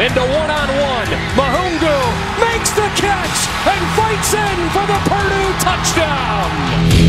into one-on-one. Mahungu makes the catch and fights in for the Purdue touchdown.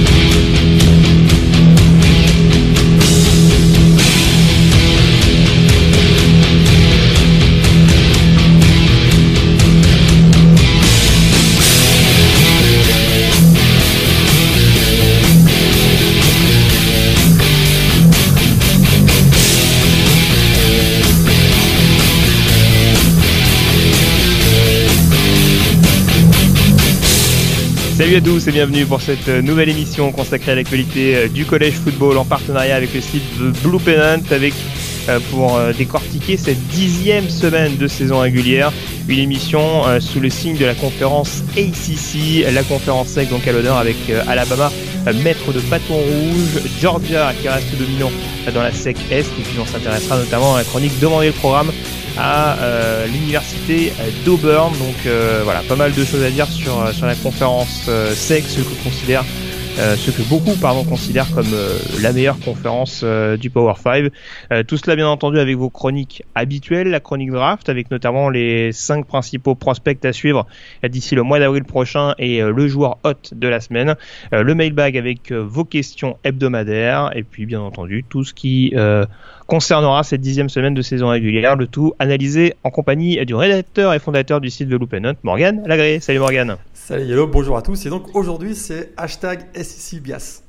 Salut à tous et bienvenue pour cette nouvelle émission consacrée à l'actualité du collège football en partenariat avec le site Blue Pennant avec euh, pour euh, décortiquer cette dixième semaine de saison régulière. Une émission euh, sous le signe de la conférence ACC, la conférence sec donc à l'honneur avec Alabama, maître de bâton rouge, Georgia qui reste dominant dans la SEC Est et puis on s'intéressera notamment à la chronique Demander le programme à euh, l'université d'Auburn. Donc euh, voilà, pas mal de choses à dire sur, sur la conférence euh, SEC, ce que considère ce que beaucoup pardon, considèrent comme la meilleure conférence du Power 5. tout cela bien entendu avec vos chroniques habituelles, la chronique draft avec notamment les cinq principaux prospects à suivre d'ici le mois d'avril prochain et le joueur hot de la semaine, le mailbag avec vos questions hebdomadaires et puis bien entendu tout ce qui concernera cette dixième semaine de saison régulière, le tout analysé en compagnie du rédacteur et fondateur du site de Loop Morgan Lagré. Salut Morgan. Salut Hello, bonjour à tous. Et donc aujourd'hui c'est hashtag SECBIAS.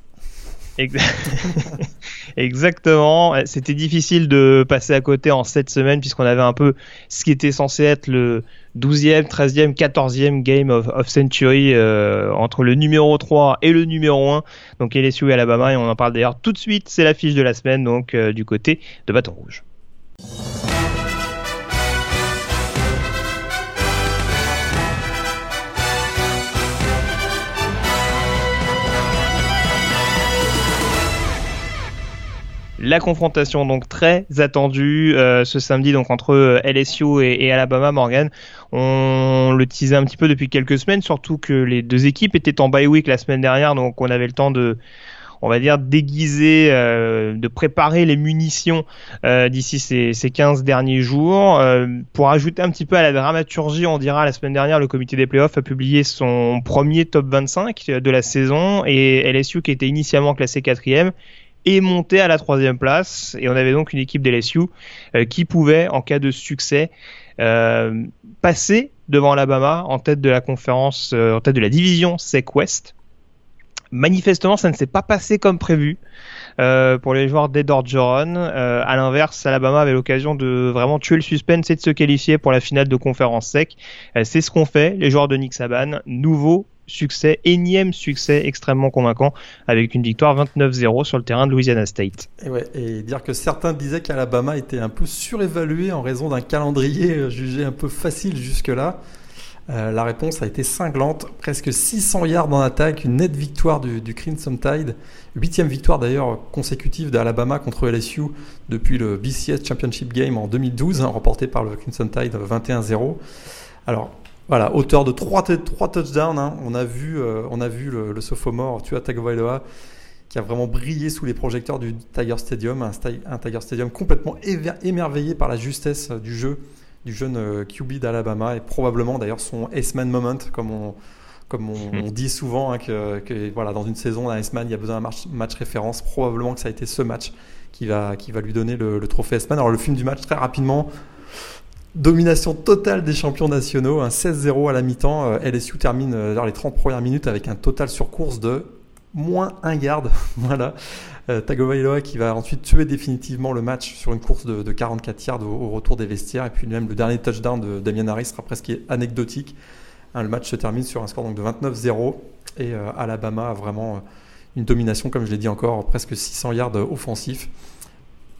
Exactement. C'était difficile de passer à côté en cette semaine puisqu'on avait un peu ce qui était censé être le 12e, 13e, 14e game of, century euh, entre le numéro 3 et le numéro 1. Donc LSU et Alabama et on en parle d'ailleurs tout de suite. C'est l'affiche de la semaine donc euh, du côté de Bâton Rouge. La confrontation donc très attendue euh, ce samedi donc entre euh, LSU et, Alabama Morgan. On le teasait un petit peu depuis quelques semaines, surtout que les deux équipes étaient en bye week la semaine dernière, donc on avait le temps de on va dire déguiser, euh, de préparer les munitions d'ici ces, ces 15 derniers jours. pour ajouter un petit peu à la dramaturgie, on dira la semaine dernière, le comité des playoffs a publié son premier top 25 de la saison et LSU qui était initialement classé quatrième et monter à la troisième place. Et on avait donc une équipe d'LSU euh, qui pouvait, en cas de succès, euh, passer devant Alabama en tête de la conférence, euh, en tête de la division SEC West. Manifestement, ça ne s'est pas passé comme prévu. Euh, pour les joueurs d'Ed Orgeron. Euh, à l'inverse, Alabama avait l'occasion de vraiment tuer le suspense et de se qualifier pour la finale de conférence sec. c'est ce qu'ont fait les joueurs de Nick Saban. Nouveau succès, énième succès extrêmement convaincant avec une victoire 29-0 sur le terrain de Louisiana State. Et, dire que certains disaient qu'Alabama était un peu surévalué en raison d'un calendrier euh, jugé un peu facile jusque-là. Euh, la réponse a été cinglante, presque 600 yards en attaque, une nette victoire du, Crimson Tide, huitième victoire d'ailleurs consécutive d'Alabama contre LSU depuis le BCS Championship Game en 2012, hein, remporté par le Crimson Tide 21-0. Alors voilà, auteur de trois, touchdowns. Hein. On a vu, euh, on a vu le, sophomore Tua Tagovailoa qui a vraiment brillé sous les projecteurs du Tiger Stadium, un, Tiger Stadium complètement émerveillé par la justesse euh, du jeu du jeune euh, QB d'Alabama et probablement d'ailleurs son S-Man moment comme on, comme on, dit souvent hein, que, voilà dans une saison un S-Man il y a besoin d'un match, référence probablement que ça a été ce match qui va, qui va lui donner le, le trophée S-Man alors le film du match très rapidement Domination totale des champions nationaux, un 16-0 à la mi-temps. Euh, LSU termine euh, dans les 30 premières minutes avec un total sur course de moins 1 garde. voilà. Euh, Tagovailoa qui va ensuite tuer définitivement le match sur une course de, 44 yards au, retour des vestiaires. Et puis même le dernier touchdown de Damien Harris sera presque anecdotique. Hein, le match se termine sur un score de 29-0. Et Alabama a vraiment une domination, comme je l'ai dit encore, presque 600 yards offensifs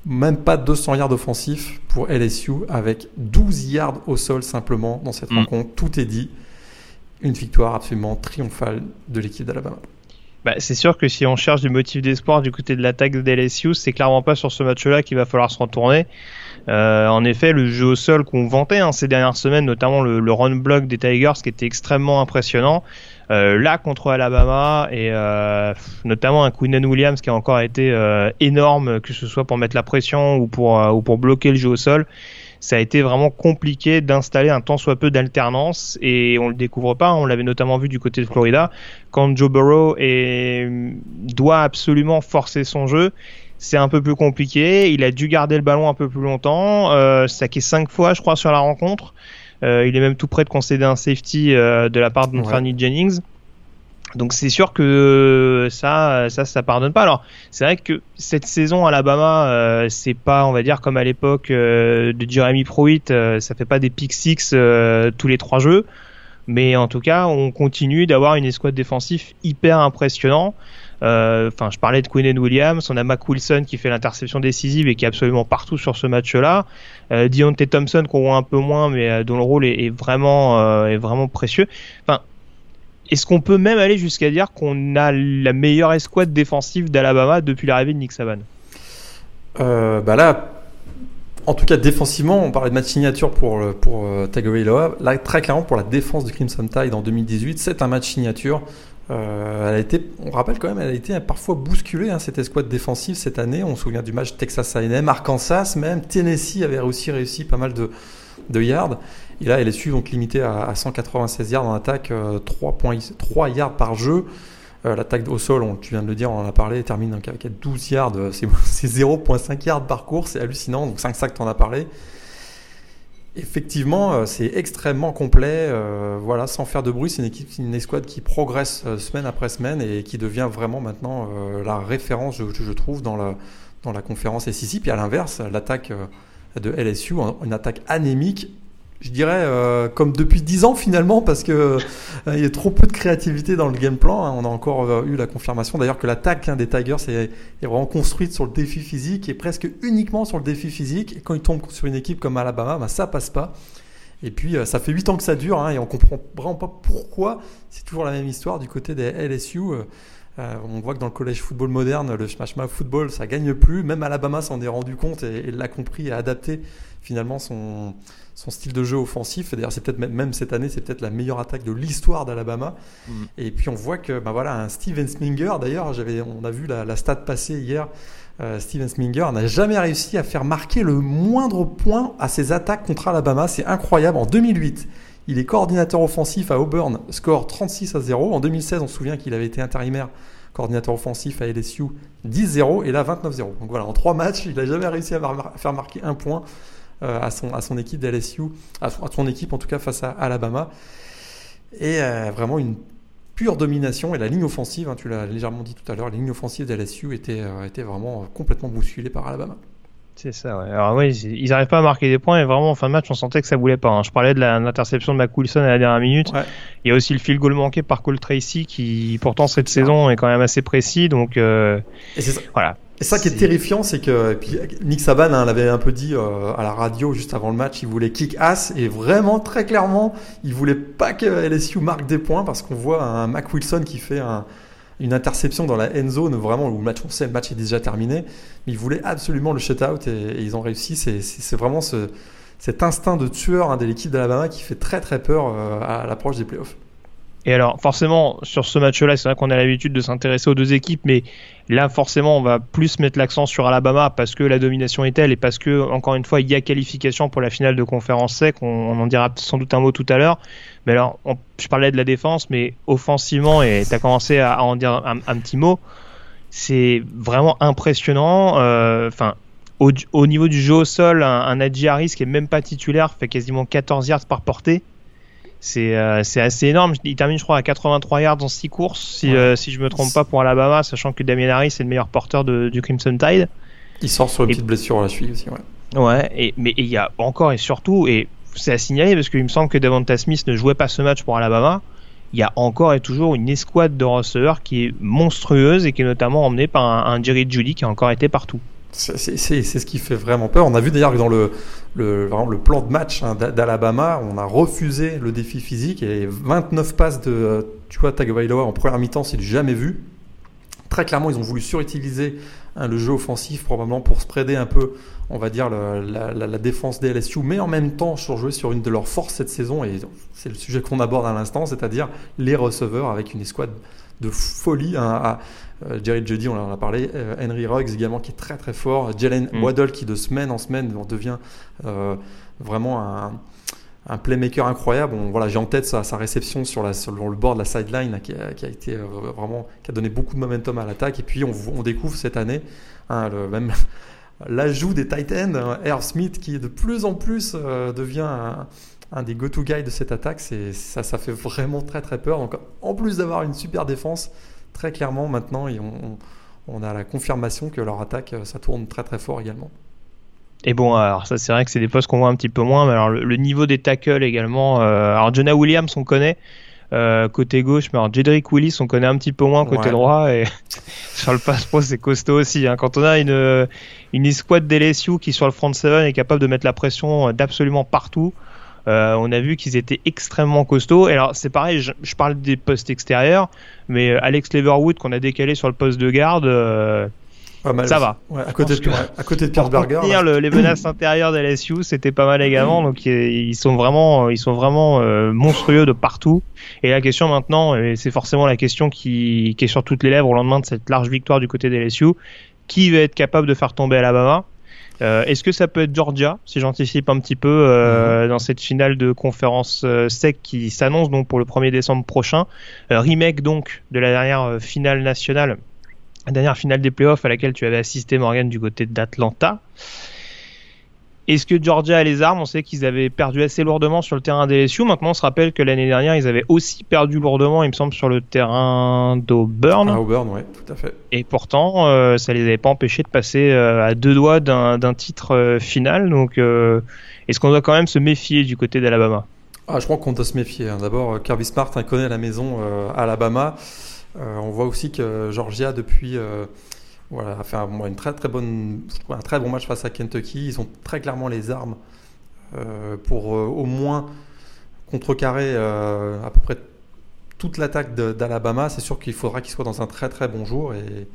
même pas 200 yards offensifs pour LSU avec 12 yards au sol simplement dans cette mm. rencontre. Tout est dit. Une victoire absolument triomphale de l'équipe d'Alabama. Bah, c'est sûr que si on cherche du motif d'espoir du côté de l'attaque de LSU, c'est clairement pas sur ce match-là qu'il va falloir se retourner. Euh, en effet, le jeu au sol qu'on vantait hein, ces dernières semaines, notamment le, le, run block des Tigers, qui était extrêmement impressionnant, euh, là contre Alabama et euh, notamment un Quinnen Williams qui a encore été énorme, que ce soit pour mettre la pression ou pour bloquer le jeu au sol ça a été vraiment compliqué d'installer un tant soit peu d'alternance et on le découvre pas. On l'avait notamment vu du côté de Florida quand Joe Burrow est, doit absolument forcer son jeu. C'est un peu plus compliqué. Il a dû garder le ballon un peu plus longtemps. Euh, saqué cinq fois, je crois, sur la rencontre. Euh, il est même tout près de concéder un safety euh, de la part de notre ouais. Jennings. Donc c'est sûr que ça, ça, ça pardonne pas. Alors c'est vrai que cette saison Alabama, euh, c'est pas, on va dire comme à l'époque euh, de Jeremy Pruitt, euh, ça fait pas des pick six euh, tous les trois jeux, mais en tout cas on continue d'avoir une escouade défensive hyper impressionnant. Euh, Enfin, je parlais de Quinn Williams, on a Mac Wilson qui fait l'interception décisive et qui est absolument partout sur ce match-là. Euh, Deontay Thompson qu'on voit un peu moins, mais dont le rôle est, est vraiment, est vraiment précieux. Enfin est-ce qu'on peut même aller jusqu'à dire qu'on a la meilleure escouade défensive d'Alabama depuis l'arrivée de Nick Saban? Euh, Bah là, en tout cas défensivement, on parlait de match signature pour, pour euh, Tagovailoa. Là, très clairement, pour la défense de Crimson Tide en 2018, c'est un match signature. Euh, elle a été, on rappelle quand même, elle a été parfois bousculée hein, cette escouade défensive cette année. On se souvient du match Texas A&M, Arkansas, même Tennessee avait aussi réussi pas mal de, de yards. Et là, LSU donc limité à, à 196 yards en attaque, euh, 3, points, 3 yards par jeu. Euh, L'attaque au sol, on, tu viens de le dire, on en a parlé, termine avec 12 yards, c'est 0,5 yards par course, c'est hallucinant. Donc 5 sacs, tu en as parlé. Effectivement, euh, c'est extrêmement complet. Euh, voilà, sans faire de bruit, c'est une équipe, une escouade qui progresse euh, semaine après semaine et qui devient vraiment maintenant euh, la référence, je, je, trouve, dans la, dans la conférence SEC. Puis à l'inverse, l'attaque de LSU, une attaque anémique je dirais, euh, comme depuis 10 ans finalement, parce que euh, il y a trop peu de créativité dans le game plan. Hein. On a encore euh, eu la confirmation d'ailleurs que l'attaque hein, des Tigers est, vraiment construite sur le défi physique et presque uniquement sur le défi physique. Et quand ils tombent sur une équipe comme Alabama, bah, ça passe pas. Et puis ça fait 8 ans que ça dure hein, et on comprend vraiment pas pourquoi. C'est toujours la même histoire du côté des LSU. Euh, on voit que dans le collège football moderne, le smash mouth football, ça gagne plus. Même Alabama s'en est rendu compte et, et l'a compris et a adapté finalement son, son style de jeu offensif. D'ailleurs, c'est peut-être même cette année, c'est peut-être la meilleure attaque de l'histoire d'Alabama. Mm. Et puis on voit que, ben voilà, un Steven Sminger. D'ailleurs, j'avais, on a vu la, la stat passer hier. Euh, Steven Sminger n'a jamais réussi à faire marquer le moindre point à ses attaques contre Alabama. C'est incroyable. En 2008, il est coordinateur offensif à Auburn, score 36 à 0. En 2016, on se souvient qu'il avait été intérimaire coordinateur offensif à LSU 10-0 et là 29-0. Donc voilà, en trois matchs, il n'a jamais réussi à faire marquer un point euh, à, son, équipe d'LSU, à, à son équipe en tout cas face à Alabama. Et euh, vraiment une pure domination et la ligne offensive, hein, tu l'as légèrement dit tout à l'heure, la ligne offensive de LSU était, euh, était vraiment complètement bousculée par Alabama. C'est ça, ouais. Alors oui, ils n'arrivent pas à marquer des points et vraiment en fin de match, on sentait que ça voulait pas. Hein. Je parlais de l'interception de Mac Wilson à la dernière minute. Ouais. Il y a aussi le field goal manqué par Cole Tracy qui, pourtant, cette saison est quand même assez précis. Donc, euh, et ça. voilà. Et ça qui est terrifiant, c'est que puis Nick Saban hein, l'avait un peu dit euh, à la radio juste avant le match, il voulait kick ass et vraiment très clairement, il voulait pas que LSU marque des points parce qu'on voit un Mac Wilson qui fait un, une interception dans la end zone, vraiment où le match, on sait le match est déjà terminé, mais ils voulaient absolument le shutout et, et ils ont réussi. C'est vraiment ce, cet instinct de tueur hein, de d'Alabama qui fait très très peur euh, à l'approche des playoffs. Et alors, forcément, sur ce match-là, c'est vrai qu'on a l'habitude de s'intéresser aux deux équipes, mais là, forcément, on va plus mettre l'accent sur Alabama parce que la domination est telle et parce que, encore une fois, il y a qualification pour la finale de conférence sec. On, en dira sans doute un mot tout à l'heure. Mais alors, je parlais de la défense, mais offensivement, et tu as commencé à, en dire un, petit mot, c'est vraiment impressionnant. Enfin, euh, au, au, niveau du jeu au sol, un, un Adji Harris qui est même pas titulaire fait quasiment 14 yards par portée c'est euh, assez énorme. Il termine, je crois, à 83 yards en 6 courses, si, ouais. euh, si je me trompe pas, pour Alabama, sachant que Damien Harris est le meilleur porteur de, du Crimson Tide. Il sort sur une et, petite blessure à la cheville aussi, ouais. Ouais, et, mais il y a encore et surtout, et c'est à signaler parce qu'il me semble que Devonta Smith ne jouait pas ce match pour Alabama. Il y a encore et toujours une escouade de receveurs qui est monstrueuse et qui est notamment emmenée par un, un Jerry Judy qui a encore été partout. C'est ce qui fait vraiment peur. On a vu d'ailleurs que dans le, plan de match hein, d'Alabama, on a refusé le défi physique et 29 passes de tu vois, Tagovailoa en première mi-temps, c'est jamais vu. Très clairement, ils ont voulu surutiliser hein, le jeu offensif probablement pour spreader un peu, on va dire, la, défense des LSU, mais en même temps surjouer sur une de leurs forces cette saison et c'est le sujet qu'on aborde à l'instant, c'est-à-dire les receveurs avec une escouade de folie hein, euh, Jerry Judy, on en a parlé. Euh, Henry Ruggs également qui est très très fort. Jalen mm. Waddle qui de semaine en semaine devient euh, vraiment un, un playmaker incroyable. voilà, j'ai en tête sa, réception sur, la, sur, le bord de la sideline qui, a, été euh, vraiment qui a donné beaucoup de momentum à l'attaque. Et puis on, découvre cette année hein, le, même l'ajout des Titans, Air Smith qui de plus en plus euh, devient un, des go-to guys de cette attaque. Ça, ça fait vraiment très très peur. Donc en plus d'avoir une super défense, très clairement maintenant on, on a la confirmation que leur attaque ça tourne très très fort également. Et bon, alors ça c'est vrai que c'est des postes qu'on voit un petit peu moins, mais alors le, niveau des tackles également. Euh, alors Jonah Williams on connaît euh, côté gauche, mais alors Jedrick Willis on connaît un petit peu moins côté droit et sur le pass pro c'est costaud aussi. Hein. Quand on a une une escouade d'LSU qui sur le front 7 est capable de mettre la pression d'absolument partout. Euh, on a vu qu'ils étaient extrêmement costauds. Et alors c'est pareil, je, je, parle des postes extérieurs, mais euh, Alex Leverwood qu'on a décalé sur le poste de garde, euh, ça va. à, côté de, à côté de Pierce Berger. les menaces intérieures d'LSU, c'était pas mal également. Donc ils sont vraiment, ils sont vraiment euh, monstrueux de partout. Et la question maintenant, et c'est forcément la question qui, qui est sur toutes les lèvres au lendemain de cette large victoire du côté d'LSU, qui va être capable de faire tomber Alabama? Euh, Est-ce que ça peut être Georgia, si j'anticipe un petit peu, euh, mhm. dans cette finale de conférence sec qui s'annonce donc pour le 1er décembre prochain Remake donc de la dernière finale nationale la dernière finale des playoffs à laquelle tu avais assisté Morgan du côté d'Atlanta. Est-ce que Georgia a les armes On sait qu'ils avaient perdu assez lourdement sur le terrain des LSU. Maintenant, on se rappelle que l'année dernière, ils avaient aussi perdu lourdement, il me semble, sur le terrain d'Auburn. Ah, Auburn, oui, tout à fait. Et pourtant, euh, ça les avait pas empêchés de passer euh, à deux doigts d'un titre euh, final. Donc, est-ce qu'on doit quand même se méfier du côté d'Alabama? Ah, Je crois qu'on doit se méfier. Hein. D'abord, Kirby Smart hein, connaît la maison Alabama. Euh, on voit aussi que Georgia, depuis, euh, voilà, a fait un, une très, très bonne, un très bon match face à Kentucky. Ils ont très clairement les armes euh, pour au moins contrecarrer à peu près toute l'attaque d'Alabama. C'est sûr qu'il faudra qu'ils soient dans un très très bon jour et,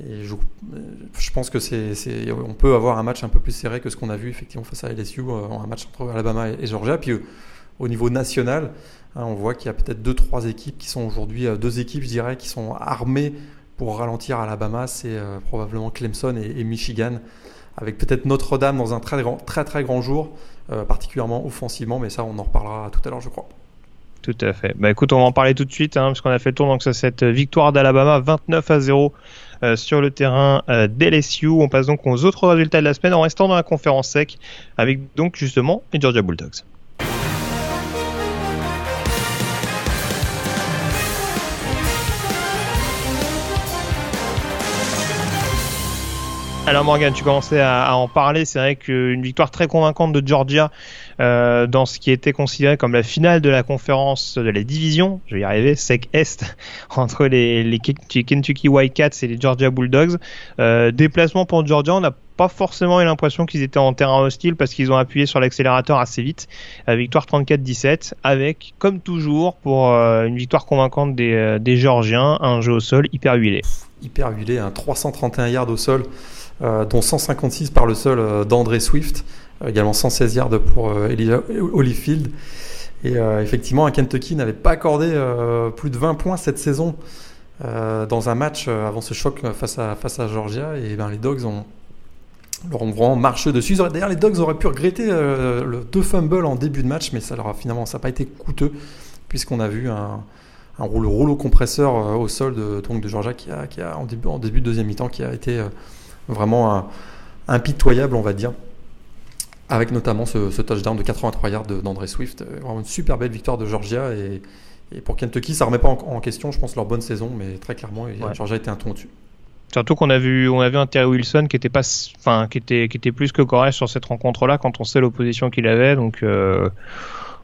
je, pense que c'est, on peut avoir un match un peu plus serré que ce qu'on a vu effectivement face à LSU, un match entre Alabama et, Georgia. Puis au niveau national, Hein, on voit qu'il y a peut-être deux, trois équipes qui sont aujourd'hui, euh, deux équipes, je dirais, qui sont armées pour ralentir Alabama. C'est euh, probablement Clemson et, Michigan, avec peut-être Notre-Dame dans un très, grand, très, très grand jour, euh, particulièrement offensivement, mais ça, on en reparlera tout à l'heure, je crois. Tout à fait. Bah écoute, on va en parler tout de suite, hein, puisqu'on a fait le tour donc cette victoire d'Alabama 29 à 0 sur le terrain d'LSU. On passe donc aux autres résultats de la semaine en restant dans la conférence sec, avec donc justement les Georgia Bulldogs. Alors Morgan, tu commençais à, en parler. C'est vrai qu'une victoire très convaincante de Georgia euh, dans ce qui était considéré comme la finale de la conférence de la division, je vais y arriver, SEC Est, entre les, les Kentucky Wildcats et les Georgia Bulldogs. Euh, déplacement pour Georgia, on n'a pas forcément eu l'impression qu'ils étaient en terrain hostile parce qu'ils ont appuyé sur l'accélérateur assez vite. Victoire 34-17 avec, comme toujours, pour euh, une victoire convaincante des, euh, des Georgiens, un jeu au sol hyper huilé. Hyper huilé, un 331 yards au sol. Euh, dont 156 par le seul euh, d'André Swift, euh, également 116 yards pour Elijah Holyfield. Et effectivement, un Kentucky n'avait pas accordé plus de 20 points cette saison dans un match avant ce choc face à, face à Georgia. Et ben, les Dogs ont, leur ont vraiment marché dessus. D'ailleurs, les Dogs auraient pu regretter le deux fumbles en début de match, mais ça leur a finalement ça n'a pas été coûteux, puisqu'on a vu un, un rouleau, compresseur au sol de, donc de Georgia qui a, qui a en, début, en début de deuxième mi-temps qui a été vraiment impitoyable, on va dire. Avec notamment ce, touchdown de 83 yards d'André Swift. Euh, vraiment une super belle victoire de Georgia. Et, pour Kentucky, ça remet pas en, question, je pense, leur bonne saison, mais très clairement, Georgia était un ton au-dessus. Surtout qu'on a vu, on a vu un Terry Wilson qui était pas, enfin, qui était, qui était plus que correct sur cette rencontre-là quand on sait l'opposition qu'il avait. Donc, euh,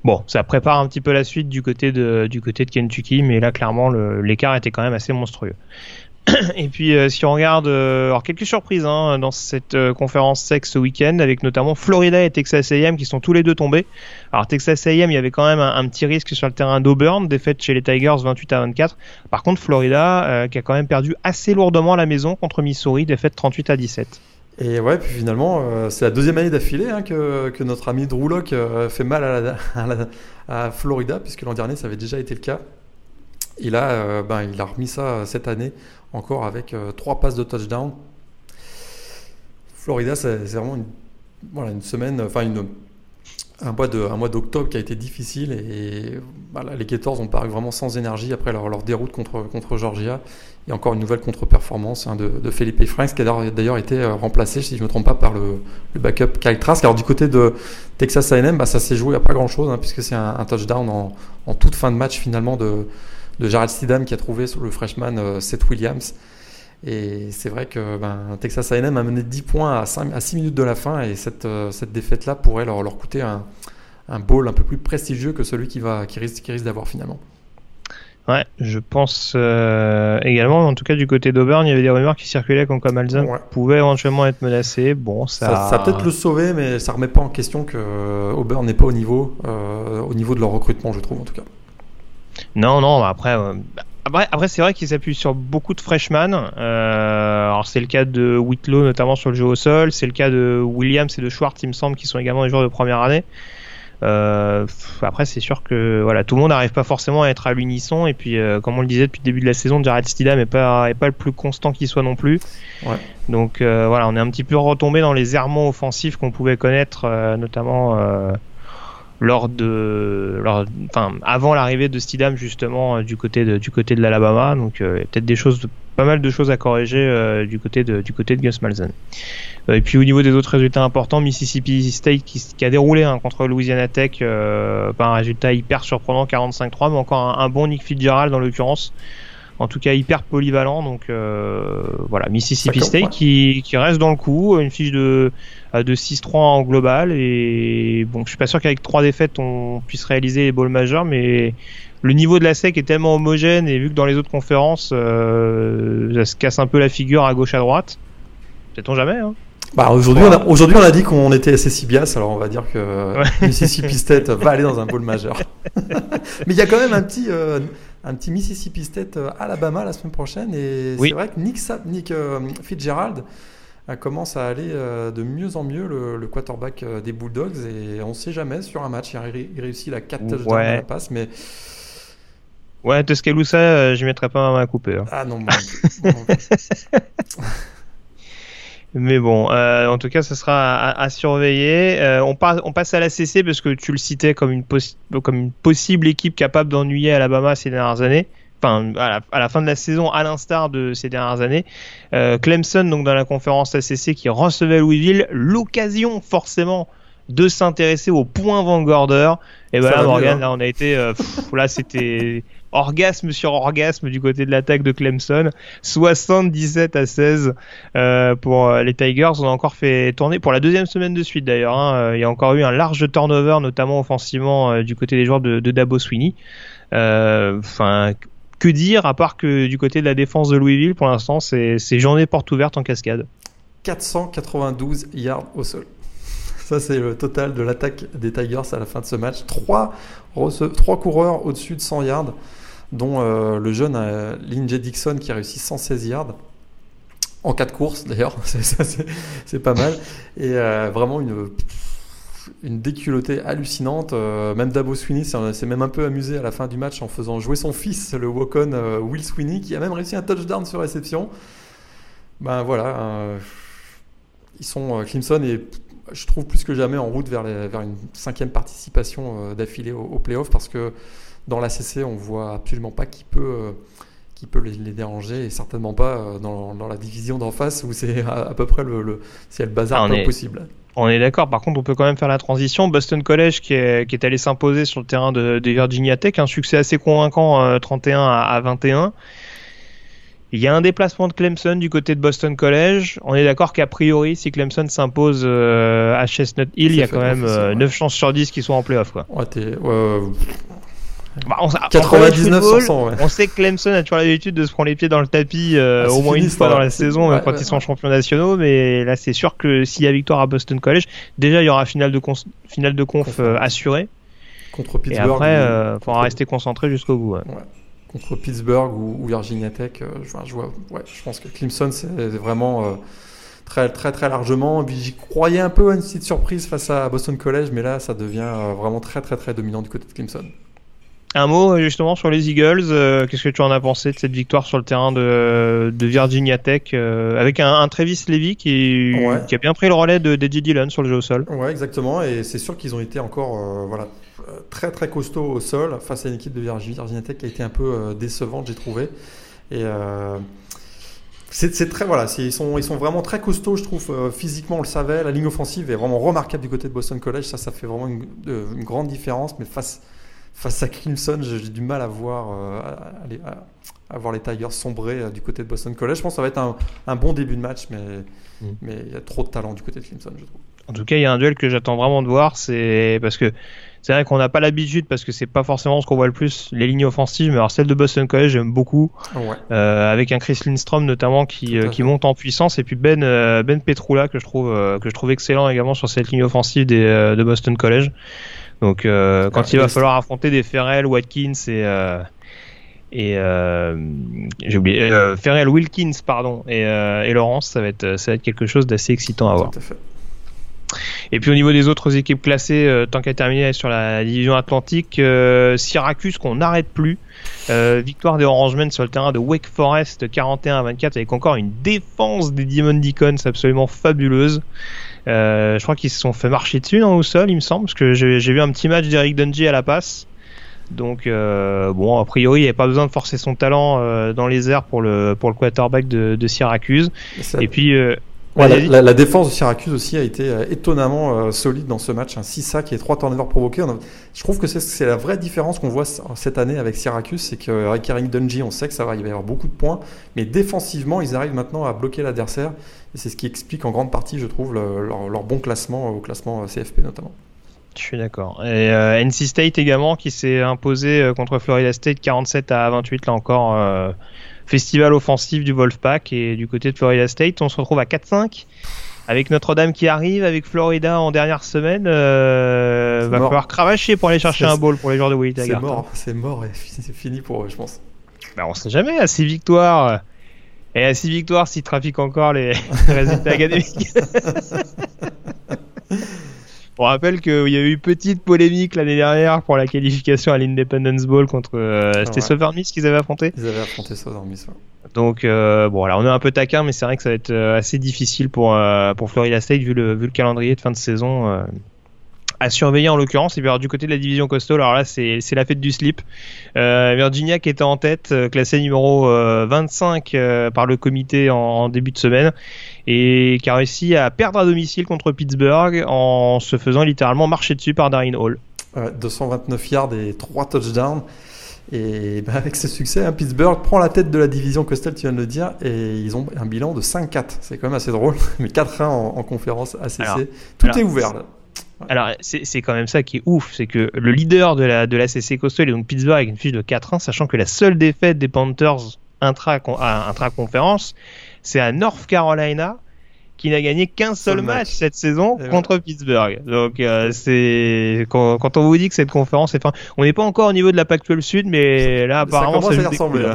bon, ça prépare un petit peu la suite du côté de, du côté de Kentucky, mais là, clairement, l'écart était quand même assez monstrueux. Et puis euh, si on regarde, euh, alors quelques surprises hein, dans cette euh, conférence sexe ce week-end, avec notamment Florida et Texas A&M qui sont tous les deux tombés. Alors Texas A&M, il y avait quand même un, petit risque sur le terrain d'Auburn, défaite chez les Tigers 28 à 24. Par contre Florida qui a quand même perdu assez lourdement à la maison contre Missouri, défaite 38 à 17. Et ouais, puis finalement, c'est la deuxième année d'affilée hein, que, notre ami Drew Locke fait mal à, à Florida, puisque l'an dernier ça avait déjà été le cas. Et là, ben, il a remis ça cette année encore avec euh, trois passes de touchdown. Florida, c'est vraiment une, voilà, une semaine, enfin une, un mois d'octobre qui a été difficile et les Gators ont paru vraiment sans énergie après leur, leur déroute contre contre Georgia et encore une nouvelle contre-performance hein, de, de, Felipe Franks qui a d'ailleurs été euh, remplacé si je ne me trompe pas par le, le backup Kyle Trask. Alors du côté de Texas A&M, bah, ça s'est joué à pas grand chose hein, puisque c'est un, un, touchdown en, en, toute fin de match finalement de de Jared Stidham qui a trouvé sur le freshman euh, Seth Williams. Et c'est vrai que ben, Texas A&M a mené 10 points à, 5, à 6 minutes de la fin et cette, euh, cette défaite-là pourrait leur, leur coûter un, un bowl un peu plus prestigieux que celui qui, va, qui risque, qui risque d'avoir finalement. Ouais, je pense euh, également, en tout cas du côté d'Auburn, il y avait des rumeurs qui circulaient comme comme Alzheimer ouais. pouvait éventuellement être menacé. Bon, ça, ça, ça peut-être le sauver, mais ça remet pas en question que Auburn n'est pas au niveau, euh, au niveau de leur recrutement, je trouve en tout cas. Non, non, après, euh, après, après c'est vrai qu'ils s'appuient sur beaucoup de freshmen. Euh, alors c'est le cas de Whitlow notamment sur le jeu au sol, c'est le cas de Williams et de Schwartz, il me semble, qui sont également des joueurs de première année. Euh, après, c'est sûr que voilà, tout le monde n'arrive pas forcément à être à l'unisson. Et puis, euh, comme on le disait depuis le début de la saison, Jared Stidham n'est pas, est pas le plus constant qu'il soit non plus. Ouais. Donc euh, voilà, on est un petit peu retombé dans les errements offensifs qu'on pouvait connaître, notamment lors de, lors, enfin, avant l'arrivée de Stidham justement du côté de, du côté de l'Alabama. Donc, a peut-être des choses, pas mal de choses à corriger du côté de, du côté de Gus Malzahn. Et puis au niveau des autres résultats importants, Mississippi State qui, qui a déroulé hein, contre Louisiana Tech euh, par un résultat hyper surprenant, 45-3, mais encore un, un, bon Nick Fitzgerald dans l'occurrence. En tout cas hyper polyvalent. Donc euh, voilà, Mississippi State ouais. qui, qui, reste dans le coup, une fiche de, de 6-3 en global. Et bon, je suis pas sûr qu'avec trois défaites on puisse réaliser les bowls majeurs, mais le niveau de la SEC est tellement homogène et vu que dans les autres conférences euh, ça se casse un peu la figure à gauche à droite, sait-on jamais. Hein. Bah, aujourd'hui, on a, aujourd'hui, on a dit qu'on était SSI Bias, alors on va dire que ouais. Mississippi State va aller dans un bowl majeur. Mais il y a quand même un petit, euh, un petit Mississippi State Alabama la semaine prochaine, et oui. c'est vrai que Nick, Nick euh, Fitzgerald commence à aller euh, de mieux en mieux le, le quarterback des Bulldogs, et on ne sait jamais sur un match, il, il réussit la 4 touchdowns ouais. la passe, mais. Ouais, Tuscaloosa, euh, je mettrais pas ma main à couper. Hein. Ah non, bon, bon. Mais bon, euh, en tout cas, ce sera à, à surveiller. Euh, on, on, passe à la CC parce que tu le citais comme une, comme une possible équipe capable d'ennuyer Alabama ces dernières années. Enfin, à la, à la, fin de la saison, à l'instar de ces dernières années. Euh, Clemson, donc dans la conférence ACC, qui recevait Louisville, l'occasion forcément de s'intéresser au point Vanguarder. Et voilà, Morgan, hein. là, on a été, euh, pff, là, c'était orgasme sur orgasme du côté de l'attaque de Clemson. 77 à 16 euh, pour les Tigers. On a encore fait tourner pour la deuxième semaine de suite d'ailleurs. Hein. Il y a encore eu un large turnover, notamment offensivement euh, du côté des joueurs de, Dabo Sweeney. Que dire à part que du côté de la défense de Louisville, pour l'instant, c'est journée porte ouverte en cascade. 492 yards au sol. Ça, c'est le total de l'attaque des Tigers à la fin de ce match. Trois, trois coureurs au-dessus de 100 yards, dont euh, le jeune euh, Lindsey Dixon qui a réussi 116 yards. En quatre courses d'ailleurs, c'est pas mal. Et euh, vraiment une, une déculottée hallucinante. Même Dabo Sweeney s'est même un peu amusé à la fin du match en faisant jouer son fils, le euh, Will Sweeney, qui a même réussi un touchdown sur réception. Ben voilà, ils sont Clemson et je trouve plus que jamais en route vers, vers une cinquième participation d'affilée au, au playoff parce que dans la CC, on voit absolument pas qui peut, euh, qui peut les, les, déranger et certainement pas euh, dans, dans la division d'en face où c'est à, à, peu près le, le, le bazar ah, est, possible. On est d'accord, par contre, on peut quand même faire la transition. Boston College qui est, qui est allé s'imposer sur le terrain de, de, Virginia Tech, un succès assez convaincant, 31 à, à 21. Il y a un déplacement de Clemson du côté de Boston College. On est d'accord qu'a priori, si Clemson s'impose euh, à Chestnut Hill, il y a quand même euh, 9 chances sur 10 qu'ils soient en playoff. Quoi. Ouais, ouais, bah, on, 99 football, 100, ouais. on sait que Clemson a toujours l'habitude de se prendre les pieds dans le tapis euh, ah, au moins une fois dans la saison, même quand ils sont champions nationaux. Mais là, c'est sûr que s'il y a victoire à Boston College, déjà il y aura finale de, finale de conf euh, assurée. Contre Pittsburgh. Et après, il euh, faudra rester concentré jusqu'au bout. Ouais contre Pittsburgh ou, ou Virginia Tech. Euh, je, je, vois, ouais, je pense que Clemson, c'est vraiment euh, très, très, très largement. J'y croyais un peu à une petite surprise face à Boston College, mais là, ça devient vraiment très, très, très dominant du côté de Clemson. Un mot justement sur les Eagles. Qu'est-ce que tu en as pensé de cette victoire sur le terrain de, de Virginia Tech avec un, Travis Levy qui, qui, a bien pris le relais de DJ Dillon sur le jeu au sol. Ouais, exactement. Et c'est sûr qu'ils ont été encore voilà très très costauds au sol face à une équipe de Virginia Tech qui a été un peu décevante, j'ai trouvé. Et c'est très voilà, ils sont ils sont vraiment très costauds, je trouve euh, physiquement on le savait. La ligne offensive est vraiment remarquable du côté de Boston College, ça ça fait vraiment une, une grande différence. Mais face face à Clemson, j'ai du mal à voir euh, à, voir les Tigers sombrer euh, du côté de Boston College. Je pense que ça va être un, un bon début de match, mais mm. mais il y a trop de talent du côté de Clemson, je trouve. En tout cas, il y a un duel que j'attends vraiment de voir, c'est parce que c'est vrai qu'on n'a pas l'habitude parce que c'est pas forcément ce qu'on voit le plus les lignes offensives mais alors celle de Boston College j'aime beaucoup euh, avec un Chris Lindstrom notamment qui, euh, qui monte en puissance et puis Ben Ben Petrula que je trouve que je trouve excellent également sur cette ligne offensive des, de Boston College donc quand il va falloir affronter des Ferrell Watkins et et j'ai oublié Ferrell Wilkins pardon et, et Laurence ça va être ça va être quelque chose d'assez excitant à voir. Tout à fait. Et puis au niveau des autres équipes classées, euh, tant qu'à terminer sur la division Atlantique, euh, Syracuse qu'on n'arrête plus. Euh, victoire des Orangemen sur le terrain de Wake Forest 41 à 24 avec encore une défense des Demon Deacons absolument fabuleuse. Je crois qu'ils se sont fait marcher dessus non, au sol, il me semble, parce que j'ai vu un petit match d'Eric Dungy à la passe. Donc bon, a priori, il n'y avait pas besoin de forcer son talent dans les airs pour le pour le quarterback de, de Syracuse. Et puis la, défense de Syracuse aussi a été euh, étonnamment euh, solide dans ce match. Un 6 sacs et 3 turnovers provoqués. je trouve que c'est la vraie différence qu'on voit cette année avec Syracuse. C'est qu'avec Eric Dungy, on sait que ça va, il va y avoir beaucoup de points. Mais défensivement, ils arrivent maintenant à bloquer l'adversaire. Et c'est ce qui explique en grande partie, je trouve, leur, bon classement au classement euh, CFP notamment. Je suis d'accord. Et NC State également qui s'est imposé contre Florida State 47 à 28 là encore festival offensif du Wolfpack et du côté de Florida State, on se retrouve à 4-5 avec Notre-Dame qui arrive, avec Florida en dernière semaine, euh, va falloir cravacher pour aller chercher un ball pour les joueurs de Willy C'est mort, c'est mort c'est fini pour eux, je pense. Bah, on sait jamais, à 6 victoires. Et à 6 victoires, s'ils trafiquent encore les résultats académiques. On rappelle qu'il y a eu une petite polémique l'année dernière pour la qualification à l'Independence Bowl contre. Euh, c'était Southern Miss qu'ils avaient affronté? Ils avaient affronté Southern Miss, Donc, euh, bon, alors on est un peu taquin, mais c'est vrai que ça va être euh, assez difficile pour, pour Florida State vu le, vu le calendrier de fin de saison à surveiller en l'occurrence. Et puis du côté de la division coastal, alors là c'est la fête du slip. Euh, Virginia qui était en tête, euh, classé numéro 25 euh, par le comité en, début de semaine et qui a réussi à perdre à domicile contre Pittsburgh en se faisant littéralement marcher dessus par Darren Hall. 229 yards et 3 touchdowns. Et bah, avec ce succès, hein, Pittsburgh prend la tête de la division Coastal, tu viens de le dire, et ils ont un bilan de 5-4. C'est quand même assez drôle, mais 4-1 en, conférence ACC. Tout est ouvert là. Alors, c'est quand même ça qui est ouf, c'est que le leader de la, de la CC Coastal est donc Pittsburgh avec une fiche de 4-1, sachant que la seule défaite des Panthers intra-conférence, c'est à North Carolina, qui n'a gagné qu'un seul match, cette saison contre Pittsburgh. Donc euh, c'est quand, quand, on vous dit que cette conférence est fin, on n'est pas encore au niveau de la Pac-12 Sud, mais là apparemment ça, joue des coudes.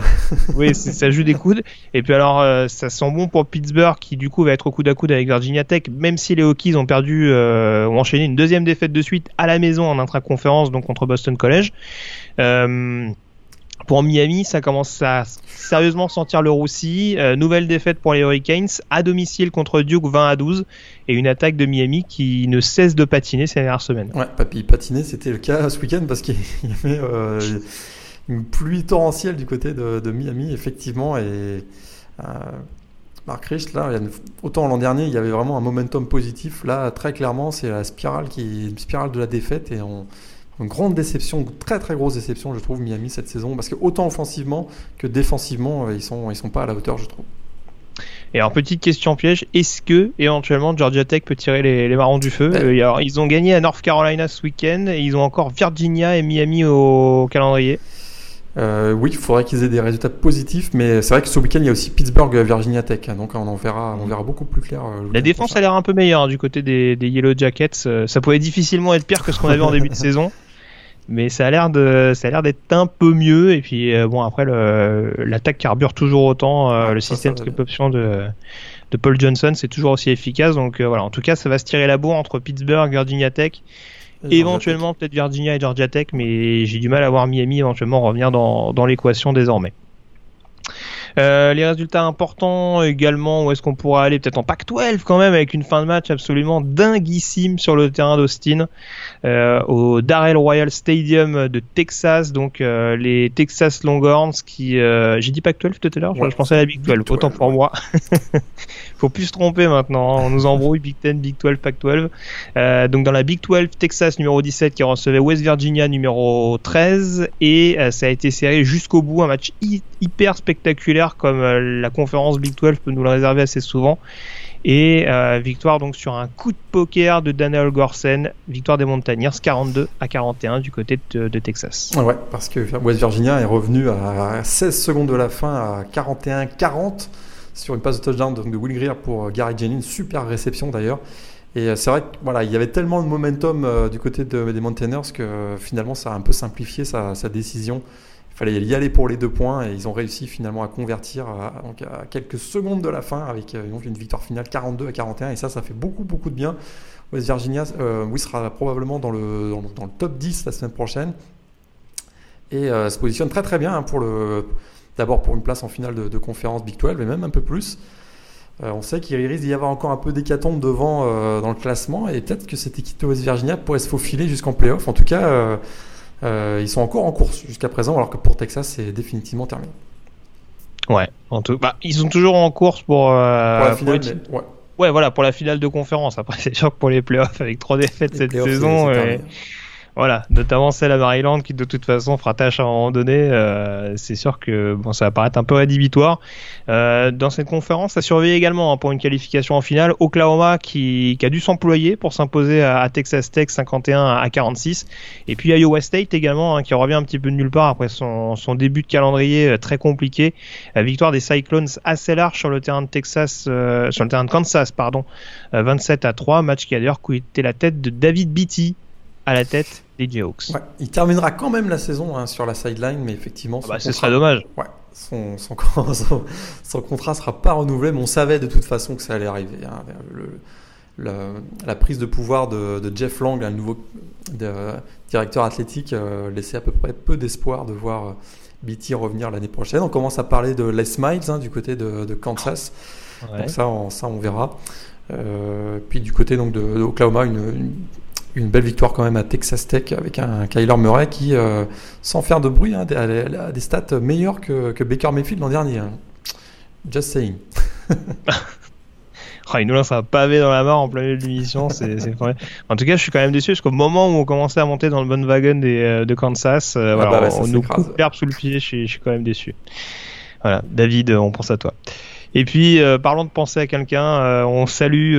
oui, ça joue des coudes. Et puis alors euh, ça sent bon pour Pittsburgh qui du coup va être au coude à coude avec Virginia Tech, même si les Hokies ont perdu, euh, ont enchaîné une deuxième défaite de suite à la maison en intra-conférence, donc contre Boston College. Euh, pour Miami, ça commence à sérieusement sentir le roussi. Euh, nouvelle défaite pour les Hurricanes à domicile contre Duke 20 à 12 et une attaque de Miami qui ne cesse de patiner ces dernières semaines. Ouais, papy, patiner, c'était le cas ce week-end parce qu'il y avait euh, une pluie torrentielle du côté de, Miami, effectivement. Et euh, Mark Rich, là, autant l'an dernier, il y avait vraiment un momentum positif. Là, très clairement, c'est la spirale qui, spirale de la défaite et on une grande déception, très très grosse déception, je trouve, Miami cette saison, parce que autant offensivement que défensivement, euh, ils sont, ils sont pas à la hauteur, je trouve. Et alors, petite question piège, est-ce que éventuellement Georgia Tech peut tirer les, les marrons du feu? Euh, alors, Ils ont gagné à North Carolina ce week-end et ils ont encore Virginia et Miami au calendrier. Euh, oui, il faudrait qu'ils aient des résultats positifs, mais c'est vrai que ce week-end il y a aussi Pittsburgh Virginia Tech, hein, donc on en verra, on verra beaucoup plus clair. La défense a l'air un peu meilleure hein, du côté des, des Yellow Jackets. ça pouvait difficilement être pire que ce qu'on avait en début de saison mais ça a l'air de ça a l'air d'être un peu mieux. Et puis euh, bon après l'attaque carbure toujours autant euh, le système de option de de Paul Johnson c'est toujours aussi efficace. Donc euh, voilà. En tout cas ça va se tirer la bourre entre Pittsburgh Virginia Tech éventuellement peut-être Virginia et Georgia Tech, mais j'ai du mal à voir Miami éventuellement revenir dans, dans l'équation désormais. Euh, les résultats importants également, où est-ce qu'on pourra aller Peut-être en Pac-12 quand même, avec une fin de match absolument dinguissime sur le terrain d'Austin, euh, au Darrell Royal Stadium de Texas. Donc euh, les Texas Longhorns qui... Euh, j'ai dit Pac-12 tout à l'heure, je, pensais à la Big 12, autant pour moi. Faut plus se tromper maintenant, hein. on nous embrouille Big 10, Big 12, Pac-12. Euh, donc dans la Big 12, Texas numéro 17 qui recevait West Virginia numéro 13 et ça a été serré jusqu'au bout, un match hyper spectaculaire comme euh, la conférence Big 12 peut nous le réserver assez souvent. Et euh, victoire donc sur un coup de poker de Daniel Gorsen, victoire des Montagnards 42 à 41 du côté de, Texas. Ouais, parce que West Virginia est revenu à 16 secondes de la fin à 41-40 sur une passe de touchdown de Will Greer pour euh, Gary Jennings, super réception d'ailleurs. Et c'est vrai qu'il voilà, il y avait tellement de momentum du côté des Mountaineers que finalement ça a un peu simplifié sa, décision il fallait y aller pour les deux points et ils ont réussi finalement à convertir à, quelques secondes de la fin avec euh, une victoire finale 42 à 41 et ça ça fait beaucoup beaucoup de bien. West Virginia euh, sera probablement dans le, dans, le top 10 la semaine prochaine et euh, se positionne très très bien hein, pour le d'abord pour une place en finale de, conférence Big 12 et même un peu plus. on sait qu'il risque d'y avoir encore un peu d'hécatombe devant dans le classement et peut-être que cette équipe de West Virginia pourrait se faufiler jusqu'en playoff. En tout cas, euh, ils sont encore en course jusqu'à présent, alors que pour Texas, c'est définitivement terminé. Ouais, en tout, bah, ils sont toujours en course pour, euh, pour la finale. ouais. ouais. voilà, pour la finale de conférence. Après, c'est sûr que pour les playoffs, avec trois défaites cette saison, voilà, notamment celle à Maryland qui de toute façon fera tâche à un moment donné. Euh, c'est sûr que bon, ça va paraître un peu rédhibitoire. Euh, dans cette conférence, ça surveille également hein, pour une qualification en finale. Oklahoma qui, a dû s'employer pour s'imposer à, Texas Tech 51 à 46. Et puis Iowa State également hein, qui revient un petit peu de nulle part après son, son début de calendrier euh, très compliqué. Victoire des Cyclones assez large sur le terrain de Texas, sur le terrain de Kansas, pardon, 27 à 3. Match qui a d'ailleurs coûté la tête de David Beatty à la tête des Jayhawks. il terminera quand même la saison hein, sur la sideline, mais effectivement. Ah bah, ce serait dommage. Ouais, son, son, son, contrat sera pas renouvelé, mais on savait de toute façon que ça allait arriver. Hein. Le, la prise de pouvoir de, de Jeff Lang, le nouveau directeur athlétique, euh, laissait à peu près peu d'espoir de voir euh, BT revenir l'année prochaine. On commence à parler de Les Miles hein, du côté de, de Kansas. Donc ça, on, ça, on verra. Euh, puis du côté donc de, Oklahoma, une une belle victoire quand même à Texas Tech avec un Kyler Murray qui, euh, sans faire de bruit, hein, a, des stats meilleures que, que Baker Mayfield l'an dernier. Hein. Just saying. oh, il nous lance un pavé dans la mare en plein milieu de l'émission. C'est, en tout cas, je suis quand même déçu parce qu'au moment où on commençait à monter dans le bon wagon des, euh, de Kansas, euh, ah bah on, nous coupe l'herbe sous le pied. Je suis, je suis, quand même déçu. Voilà, David, on pense à toi. Et puis, parlons de penser à quelqu'un, on salue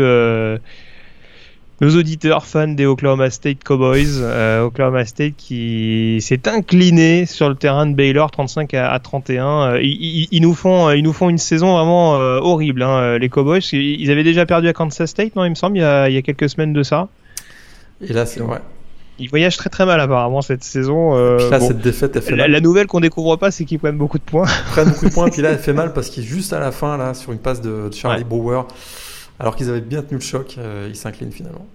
nos auditeurs fans des Oklahoma State Cowboys, euh, Oklahoma State qui s'est incliné sur le terrain de Baylor 35 à, 31. Euh, ils, nous font, ils nous font une saison vraiment euh, horrible, hein, les Cowboys. Ils avaient déjà perdu à Kansas State, non, il me semble, il y a, il y a quelques semaines de ça. Et là, c'est vrai. Ils voyagent très très mal apparemment cette saison. là, cette défaite, elle fait la, mal. la nouvelle qu'on découvre pas, c'est qu'ils prennent beaucoup de points. Ils prennent beaucoup de points, puis là, elle fait mal parce qu'il est juste à la fin, là, sur une passe de, Charlie Brower. Alors qu'ils avaient bien tenu le choc, euh, ils s'inclinent finalement.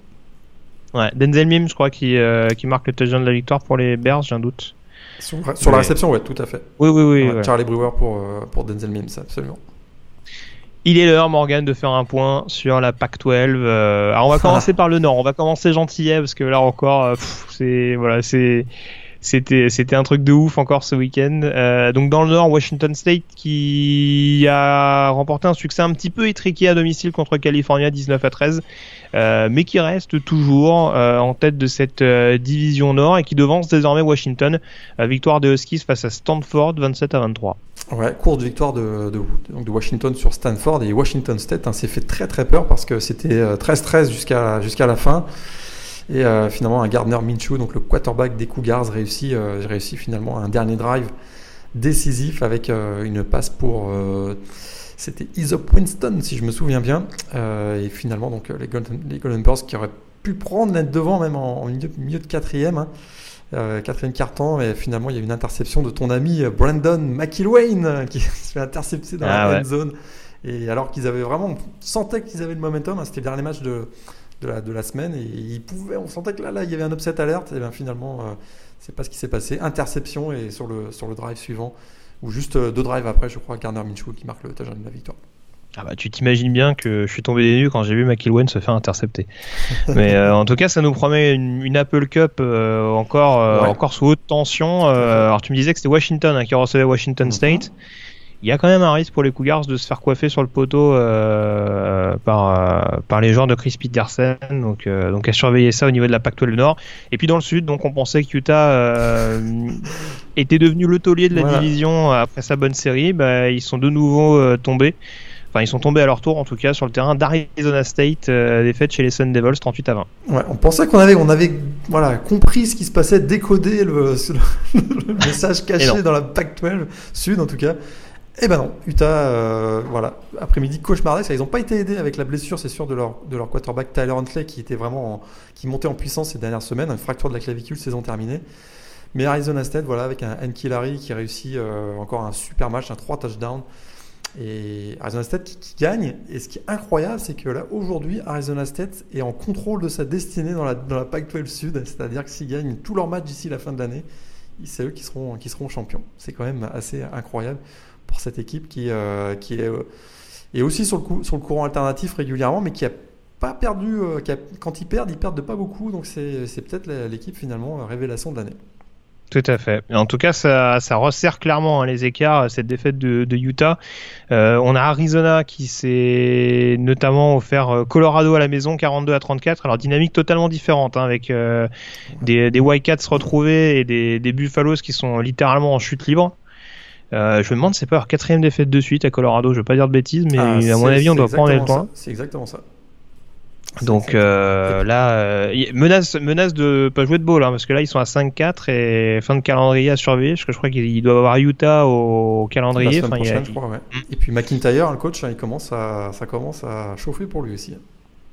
Ouais, Denzel Mims, je crois, qui, euh, qui marque le touchdown de la victoire pour les Bears, j'ai un doute. Sur, la réception, ouais, tout à fait. Oui, oui, oui. Charlie Brewer pour, euh, pour Denzel Mims, absolument. Il est l'heure, Morgan, de faire un point sur la Pac-12. alors, on va commencer par le Nord. On va commencer gentillet parce que là encore, c'est voilà, c'est c'était c'était un truc de ouf encore ce week-end. Euh, donc dans le Nord, Washington State qui a remporté un succès un petit peu étriqué à domicile contre California 19 à 13, euh, mais qui reste toujours euh, en tête de cette division Nord et qui devance désormais Washington. victoire des Huskies face à Stanford 27 à 23. Ouais, courte victoire de, de, de, Washington sur Stanford et Washington State hein, s'est fait très très peur parce que c'était 13-13 jusqu'à jusqu'à la fin. Et euh, finalement, un Gardner Minshew, donc le quarterback des Cougars, réussit, euh, réussit finalement un dernier drive décisif avec euh, une passe pour. c'était Isop Winston, si je me souviens bien. et finalement, donc, les, Golden, les Golden Bears qui auraient pu prendre l'être devant, même en, milieu, de quatrième. Hein. quatrième carton, et finalement il y a une interception de ton ami Brandon McIlwain qui se fait intercepter dans la ah end zone. Et alors qu'ils avaient vraiment, on sentait qu'ils avaient le momentum, hein, c'était le dernier match de, de la, de la semaine. Et il pouvait, on sentait que là, là, il y avait un upset alerte. Et bien finalement, euh, c'est pas ce qui s'est passé. Interception et sur le, sur le drive suivant, ou juste euh, deux drives après, je crois, Garner Minshew qui marque le touchdown de la victoire. Ah bah, tu t'imagines bien que je suis tombé des nues quand j'ai vu McIlwain se faire intercepter. Mais euh, en tout cas, ça nous promet une, Apple Cup encore, encore sous haute tension. alors tu me disais que c'était Washington hein, qui recevait Washington mhm. State il y a quand même un risque pour les Cougars de se faire coiffer sur le poteau euh, par, euh, par les joueurs de Chris Peterson. Donc, euh, donc à surveiller ça au niveau de la Pac-12 Nord. Et puis dans le sud, donc on pensait que Utah était devenu le taulier de la division après sa bonne série. Bah, ils sont de nouveau tombés. Enfin, ils sont tombés à leur tour, en tout cas, sur le terrain d'Arizona State, défaite chez les Sun Devils 38 à 20. Ouais, on pensait qu'on avait, on avait voilà, compris ce qui se passait, décoder le, le message caché dans la Pac-12 Sud, en tout cas. Eh ben non, Utah, euh, voilà, après-midi cauchemardesque. Ils n'ont pas été aidés avec la blessure, c'est sûr, de leur, de leur quarterback Tyler Huntley qui était vraiment qui montait en puissance ces dernières semaines, une fracture de la clavicule, saison terminée. Mais Arizona State, voilà, avec un Larry qui réussit euh, encore un super match, un 3 touchdowns. Et Arizona State qui, gagne. Et ce qui est incroyable, c'est que là, aujourd'hui, Arizona State est en contrôle de sa destinée dans la, dans la Pac-12 Sud. C'est-à-dire que s'ils gagnent tous leurs matchs d'ici la fin de l'année, c'est eux qui seront, qui seront champions. C'est quand même assez incroyable cette équipe qui, euh, euh, est, aussi sur le, courant alternatif régulièrement, mais qui a pas perdu, euh, quand ils perdent, ils perdent de pas beaucoup, donc c'est peut-être l'équipe finalement révélation de l'année. Tout à fait. En tout cas, ça, ça resserre clairement hein, les écarts, cette défaite de, Utah. On a Arizona qui s'est notamment offert Colorado à la maison, 42 à 34. Alors, dynamique totalement différente, hein, avec des, des Wildcats retrouvés et des, des Buffaloes qui sont littéralement en chute libre. Euh, je me demande, c'est pas leur quatrième défaite de suite à Colorado. Je veux pas dire de bêtises, mais ah, à mon avis, on doit prendre le point. C'est exactement ça. Donc euh, là, euh, menace, menace de pas jouer de ball, hein, parce que là ils sont à 5-4 et fin de calendrier à surveiller. Parce que je crois qu'il doit avoir Utah au calendrier. Et puis McIntyre, le coach, hein, il commence à, ça commence à chauffer pour lui aussi.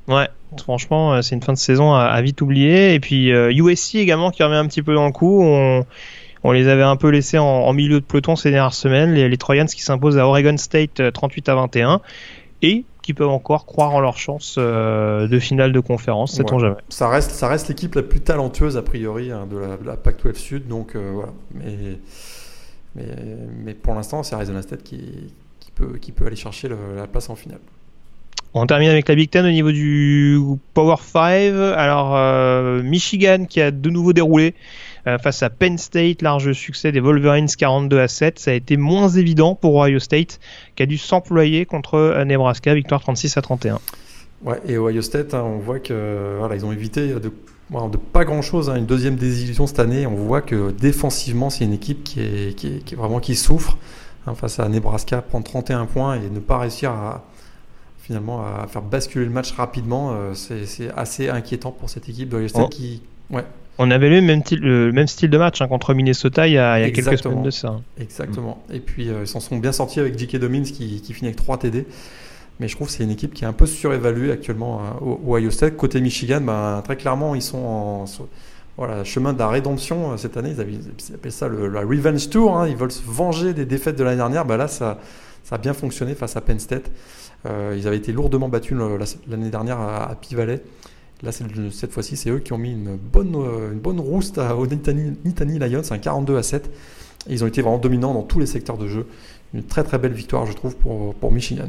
Ouais, franchement, c'est une fin de saison à, vite oublier. Et puis USC également qui revient un petit peu dans le coup. On, on les avait un peu laissés en, milieu de peloton ces dernières semaines. Les, Troyans qui s'imposent à Oregon State 38 euh, à 21 et qui peuvent encore croire en leur chance euh, de finale de conférence, sait-on jamais. Ça reste, ça reste l'équipe la plus talentueuse a priori hein, de, la, Pac-12 Sud, donc euh, voilà. Mais, mais, pour l'instant, c'est Arizona State qui, qui, peut, qui peut aller chercher la place en finale. On termine avec la Big Ten au niveau du Power 5. Alors, Michigan qui a de nouveau déroulé euh, face à Penn State, large succès des Wolverines 42 à 7. Ça a été moins évident pour Ohio State qui a dû s'employer contre euh, Nebraska, victoire 36 à 31. Ouais, et Ohio State, hein, on voit que voilà, ils ont évité de, de pas grand chose, hein, une deuxième désillusion cette année. On voit que défensivement, c'est une équipe qui est, qui vraiment qui souffre hein, face à Nebraska, prendre 31 points et ne pas réussir à finalement à faire basculer le match rapidement. Euh, c'est assez inquiétant pour cette équipe d'Ohio State oh. qui, ouais, on avait le même, style, le même style de match hein, contre Minnesota il y a, quelques semaines de ça. Exactement. Et puis euh, ils s'en sont bien sortis avec J.K. Domins qui, finit avec 3 TD. Mais je trouve que c'est une équipe qui est un peu surévaluée actuellement hein, au, Ohio State. Côté Michigan, ben, très clairement, ils sont en voilà, chemin de la rédemption euh, cette année. Ils, avaient, appellent ça le, la Revenge Tour. Hein. Ils veulent se venger des défaites de l'année dernière. Ben là, ça, ça a bien fonctionné face à Penn State. Euh, ils avaient été lourdement battus l'année dernière à, à Pivalet. Là, cette fois-ci, c'est eux qui ont mis une bonne, euh, une bonne rouste aux Nittany, Lions, un 42 à 7. Et ils ont été vraiment dominants dans tous les secteurs de jeu. Une très très belle victoire, je trouve, pour, pour Michigan.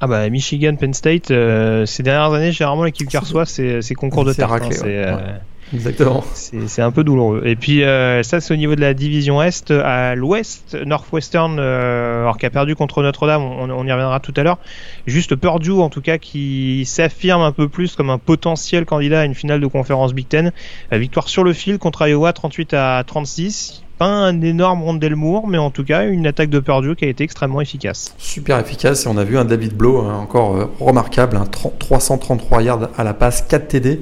Ah bah Michigan, Penn State, euh, ces dernières années, généralement l'équipe qui reçoit, c'est concours de tarte. Hein, Exactement. C'est un peu douloureux. Et puis euh, ça, c'est au niveau de la division Est. À l'Ouest, Northwestern, euh, alors qui a perdu contre Notre-Dame, on, on, y reviendra tout à l'heure. Juste Purdue, en tout cas, qui s'affirme un peu plus comme un potentiel candidat à une finale de conférence Big Ten. La victoire sur le fil contre Iowa, 38 à 36 pas un énorme Rondell Moore, mais en tout cas une attaque de Purdue qui a été extrêmement efficace. Super efficace, et on a vu un David Blow hein, encore euh, remarquable, 333 yards à la passe, 4 TD.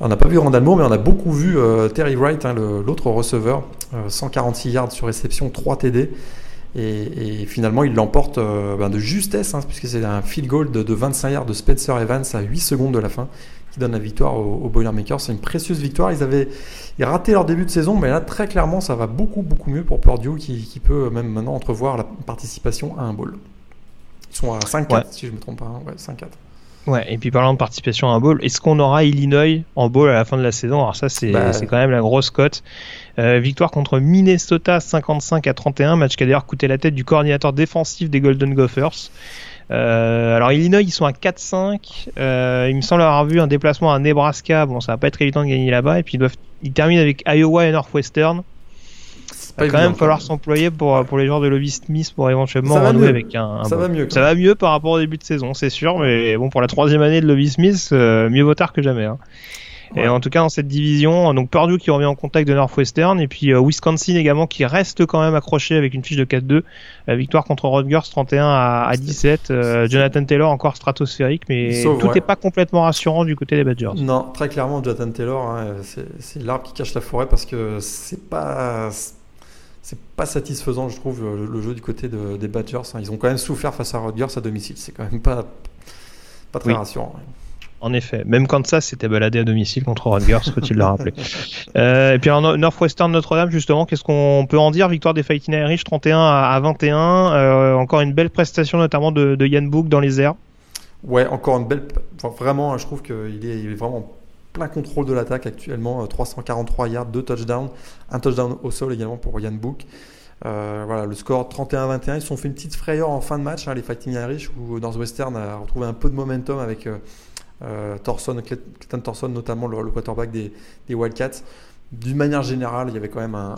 On n'a pas vu Randall Moore, mais on a beaucoup vu euh, Terry Wright, hein, l'autre receveur, 146 euh, yards sur réception, 3 TD. Et, finalement, il l'emporte euh, ben, de justesse, hein, puisque c'est un field goal de, 25 yards de Spencer Evans à 8 secondes de la fin, qui donne la victoire aux, Boilermakers. C'est une précieuse victoire. Ils avaient raté leur début de saison, mais là, très clairement, ça va beaucoup, beaucoup mieux pour Purdue, qui, peut même maintenant entrevoir la participation à un bowl. Ils sont à 5-4, si je ne me trompe pas. Hein. Ouais, 5-4. Ouais, et puis parlant de participation à un bowl, est-ce qu'on aura Illinois en bowl à la fin de la saison? Alors ça, c'est Bah, c'est quand même la grosse cote. Euh, victoire contre Minnesota 55 à 31, match qui a d'ailleurs coûté la tête du coordinateur défensif des Golden Gophers. Euh, alors Illinois, ils sont à 4-5. Euh, il me semble avoir vu un déplacement à Nebraska. Bon, ça va pas être évident de gagner là-bas. Et puis ils, doivent, ils terminent avec Iowa et Northwestern. Il va quand même falloir s'employer pour, pour les joueurs de Lovie Smith pour éventuellement renouer avec un, un Ça bon- va mieux. ça va mieux par rapport au début de saison, c'est sûr, mais bon, pour la troisième année de Lovie Smith, euh, mieux vaut tard que jamais. hein. Ouais. Et en tout cas, dans cette division, donc Purdue qui revient en contact de Northwestern, et puis euh, Wisconsin également qui reste quand même accroché avec une fiche de 4-2. Euh, victoire contre Rutgers 31 à, à 17. Euh, Jonathan Taylor encore stratosphérique, mais tout n'est ouais. pas complètement rassurant du côté des Badgers. Non, très clairement, Jonathan Taylor, hein, c'est l'arbre qui cache la forêt parce que c'est pas c'est pas satisfaisant, je trouve, le, le jeu du côté de- des Badgers. hein. Ils ont quand même souffert face à Rutgers à domicile. C'est quand même pas pas très Oui. rassurant. En effet, même Kansas s'était baladé à domicile contre Rutgers, faut-il le rappeler. Euh, et puis en Northwestern Notre-Dame, justement, qu'est-ce qu'on peut en dire? Victoire des Fighting Irish 31 à à 21. Euh, encore une belle prestation, notamment de, de Yann Book dans les airs. Ouais, encore une belle. enfin, vraiment, je trouve qu'il est, il est vraiment en plein contrôle de l'attaque actuellement. Euh, 343 yards, 2 touchdowns, un touchdown au sol également pour Yann Book. Euh, voilà, le score 31-21. Ils se sont fait une petite frayeur en fin de match, hein, les Fighting Irish, où Northwestern a retrouvé un peu de momentum avec euh, euh, Thorson, Clayton Thorson, notamment le, quarterback des, des Wildcats. D'une manière générale, il y avait quand même un,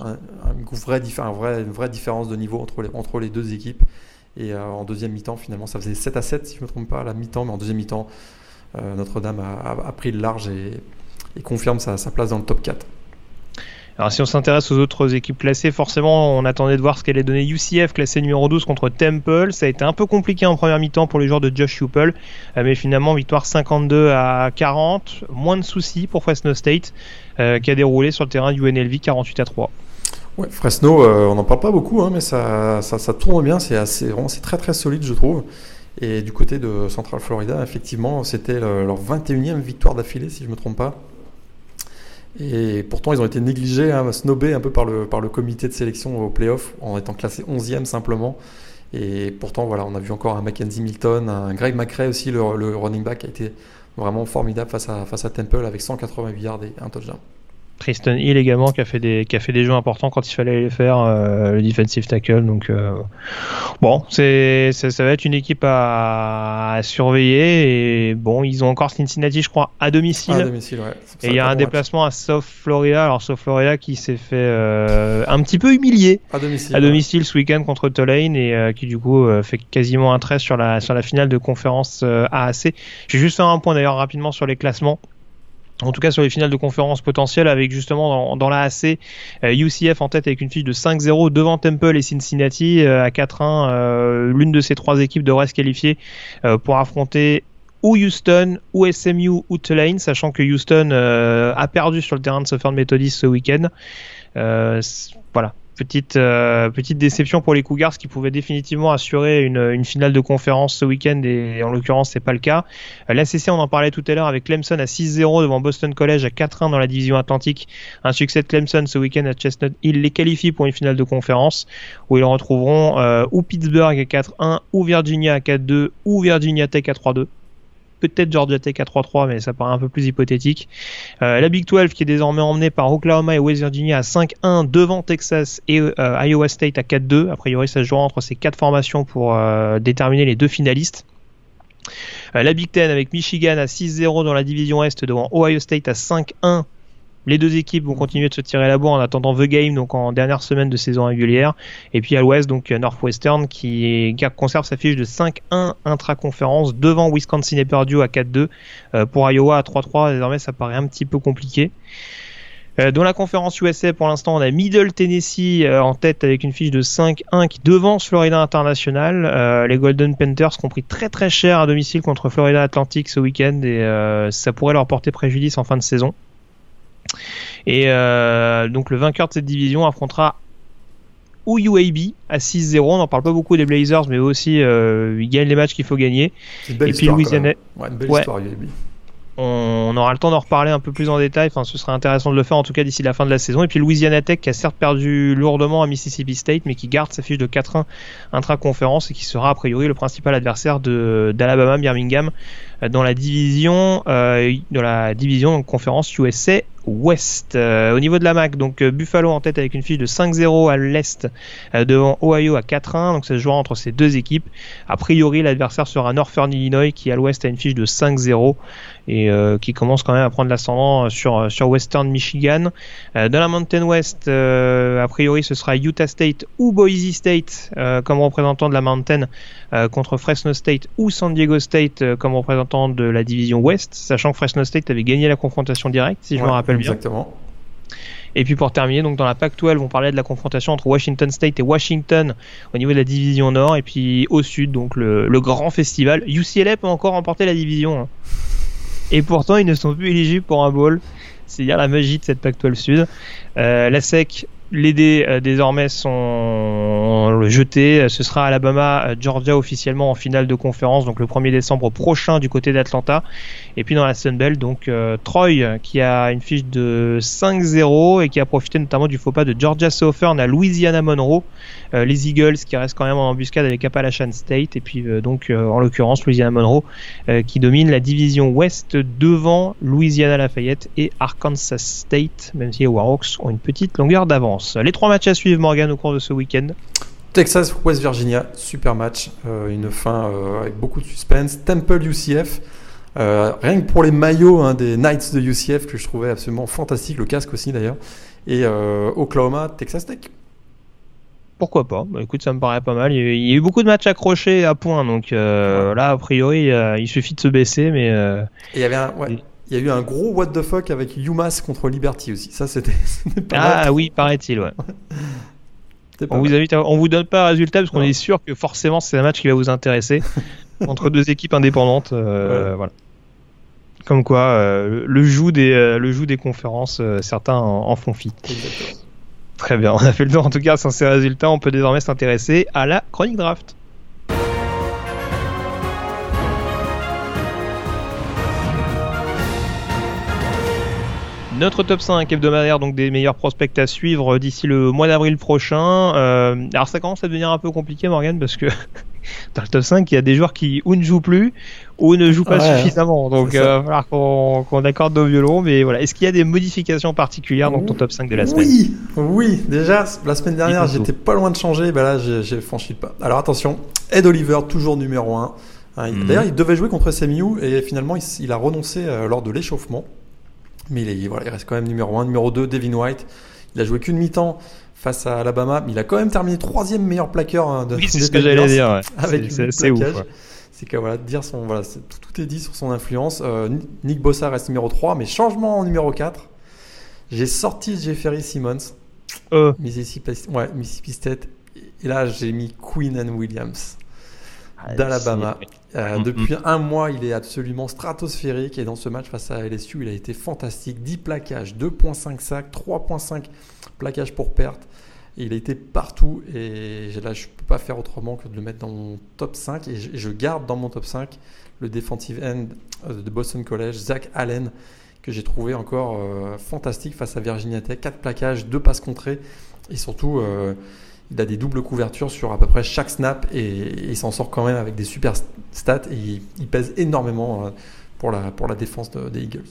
vrai un une vraie différence de niveau entre les, entre les deux équipes. Et euh, en deuxième mi-temps, finalement, ça faisait 7 à 7, si je ne me trompe pas, à la mi-temps, mais en deuxième mi-temps, euh, Notre-Dame a, a- a pris le large et, et confirme sa, sa place dans le top 4. Alors si on s'intéresse aux autres équipes classées, forcément on attendait de voir ce qu'allait donner UCF classé numéro 12 contre Temple. Ça a été un peu compliqué en première mi-temps pour les joueurs de Josh Heupel, euh, mais finalement victoire 52 à 40, moins de soucis pour Fresno State euh, qui a déroulé sur le terrain du UNLV 48 à 3. Ouais, Fresno, euh, on n'en parle pas beaucoup, hein, mais ça, ça, ça tourne bien, c'est assez, vraiment, c'est très très solide, je trouve. Et du côté de Central Florida, effectivement, c'était le- leur 21e victoire d'affilée, si je ne me trompe pas. Et pourtant, ils ont été négligés, hein, snobés un peu par le, par le comité de sélection au playoff, en étant classés 11e simplement. Et pourtant, voilà, on a vu encore un Mackenzie Milton, un Greg McRae aussi, le, le running back, a été vraiment formidable face à, face à Temple avec 188 yards et un touchdown. Tristan Hill également qui a fait des qui a fait des jeux importants quand il fallait les faire euh, le defensive tackle donc euh, bon c'est ça, ça va être une équipe à, à surveiller et bon ils ont encore Cincinnati je crois à domicile À domicile, ouais. C'est et il y a un match. déplacement à South Florida alors South Florida qui s'est fait euh, un petit peu humilier À domicile. à ouais. domicile ce week-end contre Tulane et qui du coup fait quasiment un trait sur la sur la finale de conférence AAC. Je vais juste un point d'ailleurs rapidement sur les classements. En tout cas sur les finales de conférence potentielles avec justement dans, dans la AC euh, UCF en tête avec une fiche de 5-0 devant Temple et Cincinnati euh, à 4-1. euh, L'une de ces trois équipes devrait se qualifier euh, pour affronter ou Houston, ou SMU, ou Tulane, sachant que Houston euh, a perdu sur le terrain de Southern Methodist ce week-end. Euh, voilà, petite euh, petite déception pour les Cougars qui pouvaient définitivement assurer une, finale de conférence ce week-end et en l'occurrence c'est pas le cas. Euh, L'ACC on en parlait tout à l'heure avec Clemson à 6-0 devant Boston College à 4-1 dans la division Atlantique. Un succès de Clemson ce week-end à Chestnut Hill les qualifie pour une finale de conférence où ils retrouveront euh, ou Pittsburgh à 4-1 ou Virginia à 4-2 ou Virginia Tech à 3-2 peut-être Georgia Tech à 3-3, mais ça paraît un peu plus hypothétique. Euh, la Big 12 qui est désormais emmenée par Oklahoma et West Virginia à 5-1 devant Texas et euh, Iowa State à 4-2. A priori, ça se jouera entre ces quatre formations pour euh, déterminer les deux finalistes. La Big 10 avec Michigan à 6-0 dans la division Est devant Ohio State à 5-1. Les deux équipes vont continuer de se tirer la bourre en attendant The Game, donc en dernière semaine de saison régulière. Et puis à l'ouest, donc Northwestern qui, conserve sa fiche de 5-1 intra-conférence devant Wisconsin et Purdue à 4-2. Euh, pour Iowa à 3-3, désormais ça paraît un petit peu compliqué. Euh, dans la conférence USA, pour l'instant, on a Middle Tennessee euh, en tête avec une fiche de 5-1 qui devance Florida International. Euh, les Golden Panthers ont pris très très cher à domicile contre Florida Atlantic ce week-end et euh, ça pourrait leur porter préjudice en fin de saison. Et euh, donc le vainqueur de cette division affrontera ou UAB à 6-0. On n'en parle pas beaucoup des Blazers, mais eux aussi euh, ils gagnent les matchs qu'il faut gagner. C'est une belle Et puis histoire, quand Louisiana- même. Ouais, une belle Ouais. histoire, UAB. On, aura le temps d'en reparler un peu plus en détail. Ce serait intéressant de le faire en tout cas d'ici la fin de la saison. Et puis Louisiana Tech qui a certes perdu lourdement à Mississippi State, mais qui garde sa fiche de 4-1 intra-conférence et qui sera a priori le principal adversaire d'Alabama Birmingham dans la division, euh, dans la division conférence USA Ouest. Euh, au niveau de la MAC, donc euh, Buffalo en tête avec une fiche de 5-0 à l'Est devant Ohio à 4-1, donc ça se jouera entre ces deux équipes. A priori, l'adversaire sera Northern Illinois qui à l'Ouest a une fiche de 5-0 et qui commence quand même à prendre l'ascendant sur, sur Western Michigan. dans la Mountain West, a priori ce sera Utah State ou Boise State comme représentant de la Mountain contre Fresno State ou San Diego State comme représentant de la division Ouest, sachant que Fresno State avait gagné la confrontation directe, si je me rappelle bien. Exactement. Et puis pour terminer, donc dans la Pac-12, on parlait de la confrontation entre Washington State et Washington au niveau de la division Nord, et puis au Sud, donc le, grand festival. UCLA peut encore remporter la division. Hein. Et pourtant, ils ne sont plus éligibles pour un bowl. C'est dire la magie de cette Pac-12 Sud. Euh, la SEC les dés euh, désormais sont jetés. Ce sera Alabama, euh, Georgia officiellement en finale de conférence, donc le 1er décembre prochain du côté d'Atlanta. Et puis dans la Sun Belt, donc euh, Troy qui a une fiche de 5-0 et qui a profité notamment du faux pas de Georgia Southern à Louisiana Monroe. Les Eagles qui restent quand même en embuscade avec Appalachian State. Et puis donc en l'occurrence Louisiana Monroe qui domine la division Ouest devant Louisiana Lafayette et Arkansas State, même si les Warhawks ont une petite longueur d'avance. Les trois matchs à suivre, Morgan, au cours de ce week-end. Texas, West Virginia, super match, euh, une fin euh, avec beaucoup de suspense. Temple UCF, euh, rien que pour les maillots hein, des Knights de UCF que je trouvais absolument fantastique, le casque aussi d'ailleurs. Et Oklahoma, Texas Tech. Pourquoi pas bah, Écoute, ça me paraît pas mal. Il y a eu beaucoup de matchs accrochés à point, donc là, a priori, il suffit de se baisser. Mais il y avait un, il y a eu un gros what the fuck avec UMass contre Liberty aussi. Ça, c'était. Ah oui, paraît-il, ouais. on, vous invite on vous donne pas un résultat parce qu'on est sûr que forcément c'est un match qui va vous intéresser entre deux équipes indépendantes. Euh, voilà. Comme quoi, euh, le, joug des, euh, le joug des conférences, certains en, font fi. Très bien, on a fait le tour en tout cas sans ces résultats. On peut désormais s'intéresser à la chronique draft. Notre top 5 hebdomadaire, donc des meilleurs prospects à suivre d'ici le mois d'avril prochain. Euh, alors ça commence à devenir un peu compliqué, Morgan, parce que dans le top 5, il y a des joueurs qui ou ne jouent plus ou ne jouent pas suffisamment. Donc il va falloir qu'on accorde nos violons. Mais voilà, est-ce qu'il y a des modifications particulières dans ton top 5 de la semaine? Oui, oui. Déjà, la semaine dernière, j'étais pas loin de changer. Ben là, j'ai franchi le pas. Alors attention, Ed Oliver, toujours numéro 1. Hein, mhm. D'ailleurs, il devait jouer contre SMU et finalement, il, a renoncé euh, lors de l'échauffement. Mais il, voilà, il reste quand même numéro 1. Numéro 2, Devin White. Il a joué qu'une mi-temps face à Alabama, mais il a quand même terminé troisième meilleur plaqueur hein, de Oui, c'est ce que j'allais dire. C'est ouf. C'est que voilà, dire son, voilà, tout, est dit sur son influence. Euh, Nick Bossa reste numéro 3, mais changement en numéro 4. J'ai sorti Jeffery Simmons. Euh. Mississippi, ouais, Mississippi State. Et là, j'ai mis Queen and Williams d'Alabama. Euh, mm, depuis un mois, il est absolument stratosphérique et dans ce match face à LSU, il a été fantastique. 10 plaquages, 2.5 sacs, 3.5 plaquages pour perte. Il a été partout et là, je ne peux pas faire autrement que de le mettre dans mon top 5. Et je, garde dans mon top 5 le defensive end euh, de Boston College, Zach Allen, que j'ai trouvé encore euh, fantastique face à Virginia Tech. 4 plaquages, 2 passes contrées et surtout il a des doubles couvertures sur à peu près chaque snap et, il s'en sort quand même avec des super stats et il, pèse énormément euh, pour la, pour la défense des Eagles.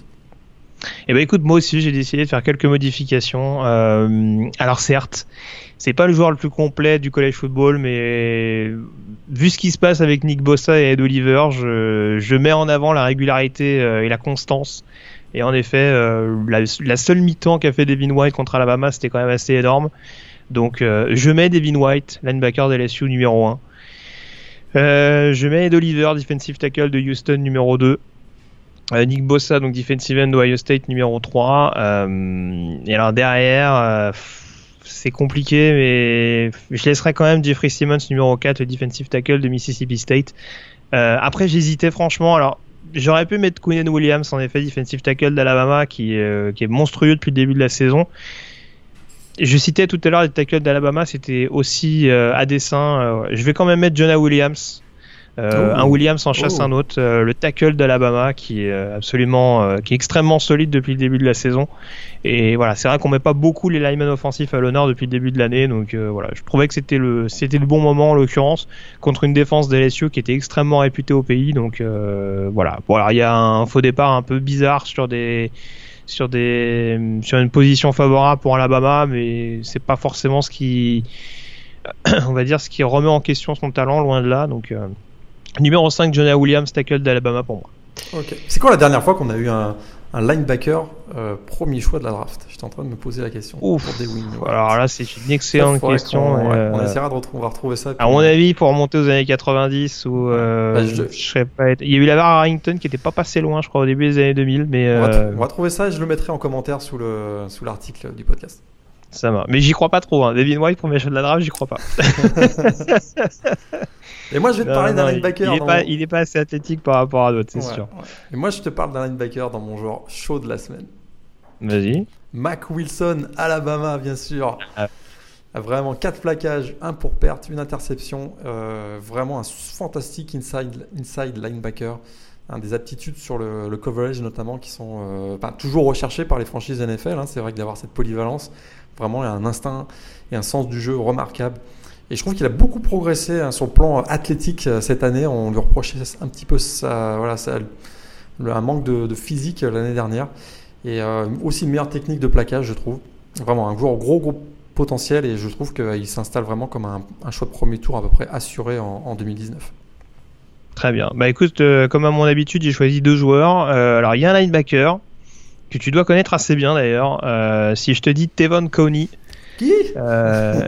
Eh ben écoute, moi aussi j'ai décidé de faire quelques modifications. Euh, alors certes, c'est pas le joueur le plus complet du college football, mais vu ce qui se passe avec Nick Bossa et Ed Oliver, je, mets en avant la régularité euh, et la constance. Et en effet, la, la, seule mi-temps qu'a fait Devin White contre Alabama, c'était quand même assez énorme. Donc euh, je mets Devin White, linebacker de LSU numéro 1. Euh, je mets Ed Oliver, defensive tackle de Houston numéro 2. Euh, Nick Bossa, donc defensive end d'Ohio State numéro 3. et alors derrière, c'est compliqué, mais je laisserai quand même Jeffrey Simmons numéro 4, le defensive tackle de Mississippi State. après, j'hésitais franchement. Alors, j'aurais pu mettre Quinn Williams, en effet, defensive tackle d'Alabama, qui, qui est monstrueux depuis le début de la saison je citais tout à l'heure les tackles d'Alabama, c'était aussi euh, à dessein. Euh, je vais quand même mettre Jonah Williams, Euh, Oh. un Williams en chasse Oh. un autre, euh, le tackle d'Alabama qui est euh, absolument, euh, qui est extrêmement solide depuis le début de la saison. Et voilà, c'est vrai qu'on met pas beaucoup les linemen offensifs à l'honneur depuis le début de l'année, donc voilà, je trouvais que c'était le, c'était le bon moment en l'occurrence contre une défense d'LSU qui était extrêmement réputée au pays, donc voilà. Bon alors il y a un faux départ un peu bizarre sur des, sur des, sur une position favorable pour Alabama, mais c'est pas forcément ce qui, on va dire, ce qui remet en question son talent, loin de là, donc. euh, Numéro 5, Jonah Williams, tackle d'Alabama pour moi. C'est quand la dernière fois qu'on a eu un, un linebacker euh, premier choix de la draft? J'étais en train de me poser la question. Ouf. Pour des wings. ouais. Alors là, c'est une excellente question. ouais, euh, On essaiera de retrouver, on va retrouver ça. à mon avis, pour remonter aux années 90, où euh, Bah, je- je serais pas. été- Il y a eu la barre Harrington qui était pas passé loin, je crois, au début des années 2000, mais On, va euh, on va trouver ça et je le mettrai en commentaire sous le sous l'article du podcast. Ça va. Mais j'y crois pas trop. Hein. Devin White, premier choix de la draft, j'y crois pas. Et moi, je vais te parler d'un linebacker. Il, est dans pas, mon- assez athlétique par rapport à d'autres, c'est Ouais, sûr. ouais. Et moi, je te parle d'un linebacker dans mon genre chaud de la semaine. Vas-y. Mac Wilson, Alabama, bien sûr. Ah. A Vraiment 4 plaquages, 1 pour perte, une interception. Euh, vraiment un fantastique inside, inside linebacker. Hein, des aptitudes sur le, le coverage notamment qui sont euh, toujours recherchées par les franchises NFL. hein. C'est vrai que d'avoir cette polyvalence, vraiment il a un instinct et un sens du jeu remarquable. Et je trouve qu'il a beaucoup progressé hein, sur le plan athlétique euh, cette année. On lui reprochait un petit peu un manque de, physique euh, l'année dernière. Et euh, aussi une meilleure technique de plaquage, je trouve. Vraiment un gros, gros, gros potentiel et je trouve qu'il s'installe vraiment comme un, choix de premier tour à peu près assuré en, en 2019. Très bien. Bah écoute, euh, comme à mon habitude, j'ai choisi deux joueurs. Euh, alors il y a un linebacker que tu dois connaître assez bien d'ailleurs. Euh, si je te dis Tevon Coney, Qui euh,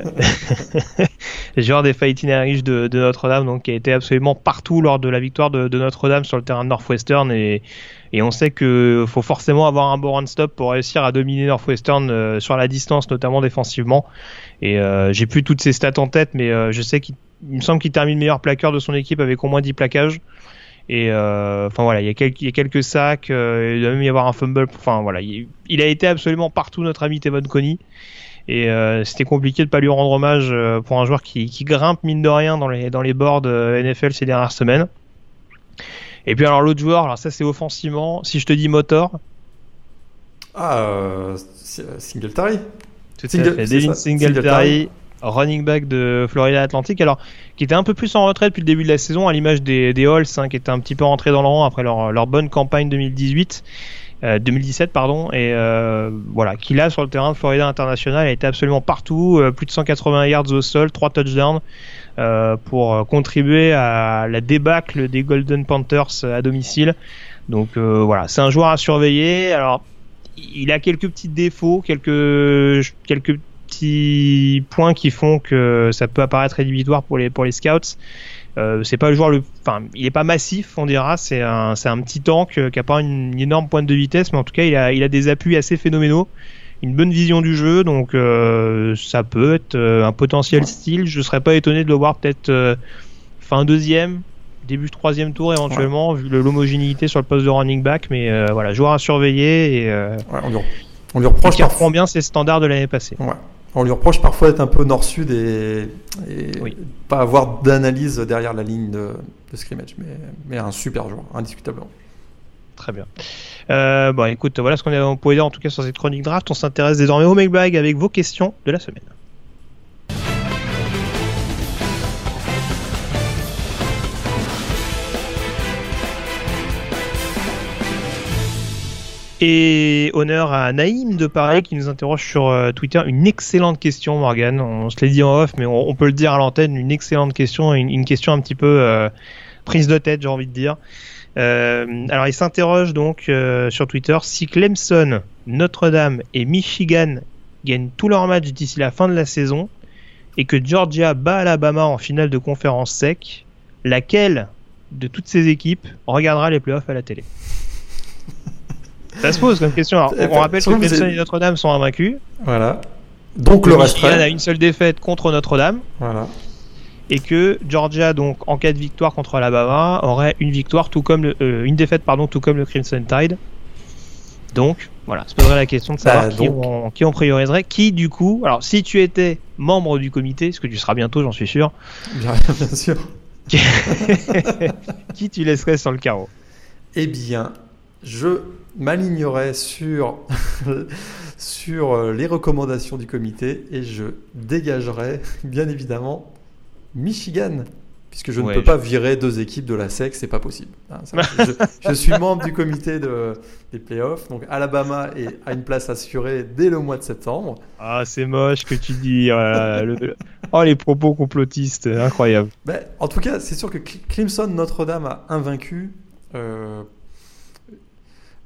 joueur des Fighting Irish de, de Notre-Dame, donc qui a été absolument partout lors de la victoire de, de Notre-Dame sur le terrain de Northwestern et, et on sait que faut forcément avoir un bon run stop pour réussir à dominer Northwestern euh, sur la distance, notamment défensivement. Et euh, j'ai plus toutes ses stats en tête, mais euh, je sais qu'il il me semble qu'il termine meilleur plaqueur de son équipe avec au moins 10 plaquages. Et euh, enfin voilà, il y, a quelques, il y a quelques sacs, euh, il doit même y avoir un fumble. Enfin voilà, il, il a été absolument partout notre ami Tevon Coney. Et euh, c'était compliqué de pas lui rendre hommage euh, pour un joueur qui, qui grimpe mine de rien dans les, dans les boards euh, NFL ces dernières semaines. Et puis alors l'autre joueur, alors ça c'est offensivement, si je te dis motor, Ah, euh, Singletary tout Single- à fait, Singletary, running back de Florida Atlantic, alors qui était un peu plus en retrait depuis le début de la saison, à l'image des, des Halls, hein, qui étaient un petit peu rentrés dans le rang après leur, leur bonne campagne 2018. euh, 2017 pardon et euh, voilà qui là sur le terrain de Florida International a été absolument partout euh, plus de 180 yards au sol 3 touchdowns euh, pour euh, contribuer à la débâcle des Golden Panthers euh, à domicile donc voilà c'est un joueur à surveiller alors il a quelques petits défauts quelques quelques petits points qui font que ça peut apparaître rédhibitoire pour les pour les scouts euh, c'est pas le joueur le, enfin, il est pas massif, on dira. C'est un, c'est un petit tank euh, qui a pas une, une énorme pointe de vitesse, mais en tout cas, il a, il a des appuis assez phénoménaux, une bonne vision du jeu, donc euh, ça peut être un potentiel style. Je serais pas étonné de le voir peut-être euh, fin deuxième, début troisième tour éventuellement, vu le- l'homogénéité sur le poste de running back, mais voilà, joueur à surveiller et Ouais, on, lui, on lui reproche parfois. reprend bien ses standards de l'année passée. Ouais. On lui reproche parfois d'être un peu nord-sud et, et Oui. pas avoir d'analyse derrière la ligne de, de scrimmage. Mais, mais un super joueur, indiscutablement. Très bien. Euh, bon, écoute, voilà ce qu'on pouvait dire en tout cas sur cette chronique draft. On s'intéresse désormais au mailbag avec vos questions de la semaine. Et honneur à Naïm de Paris qui nous interroge sur euh, Twitter. Une excellente question, Morgan. On se l'est dit en off, mais on, on peut le dire à l'antenne. Une excellente question, une, une question un petit peu euh, prise de tête, j'ai envie de dire. Euh, alors, il s'interroge donc euh, sur Twitter si Clemson, Notre-Dame et Michigan gagnent tous leurs matchs d'ici la fin de la saison et que Georgia bat Alabama en finale de conférence sec, laquelle de toutes ces équipes regardera les playoffs à la télé? Ça se pose comme question. Alors, on, on rappelle que Clemson et Notre-Dame sont invaincus. Voilà. Donc le Michigan a une seule défaite contre Notre-Dame Voilà. et que Georgia donc en cas de victoire contre Alabama aurait une victoire tout comme le, euh, une défaite pardon tout comme le Crimson Tide. Donc voilà, se poserait la question de savoir Bah, qui, on, qui on prioriserait, qui du coup. Alors si tu étais membre du comité, ce que tu seras bientôt, j'en suis sûr. Bien, bien sûr. Qui tu laisserais sur le carreau? Eh bien, je m'alignerai sur, sur euh, les recommandations du comité et je dégagerai bien évidemment Michigan. Puisque je ne Ouais, peux je- pas virer deux équipes de la SEC, c'est pas possible. Hein, je, je suis membre du comité de- des playoffs, donc Alabama est, a une place assurée dès le mois de septembre. Ah, c'est moche que tu dis. Oh, le- oh, les propos complotistes, incroyable. Ben, en tout cas, c'est sûr que Cl- Clemson Notre-Dame a invaincu. euh,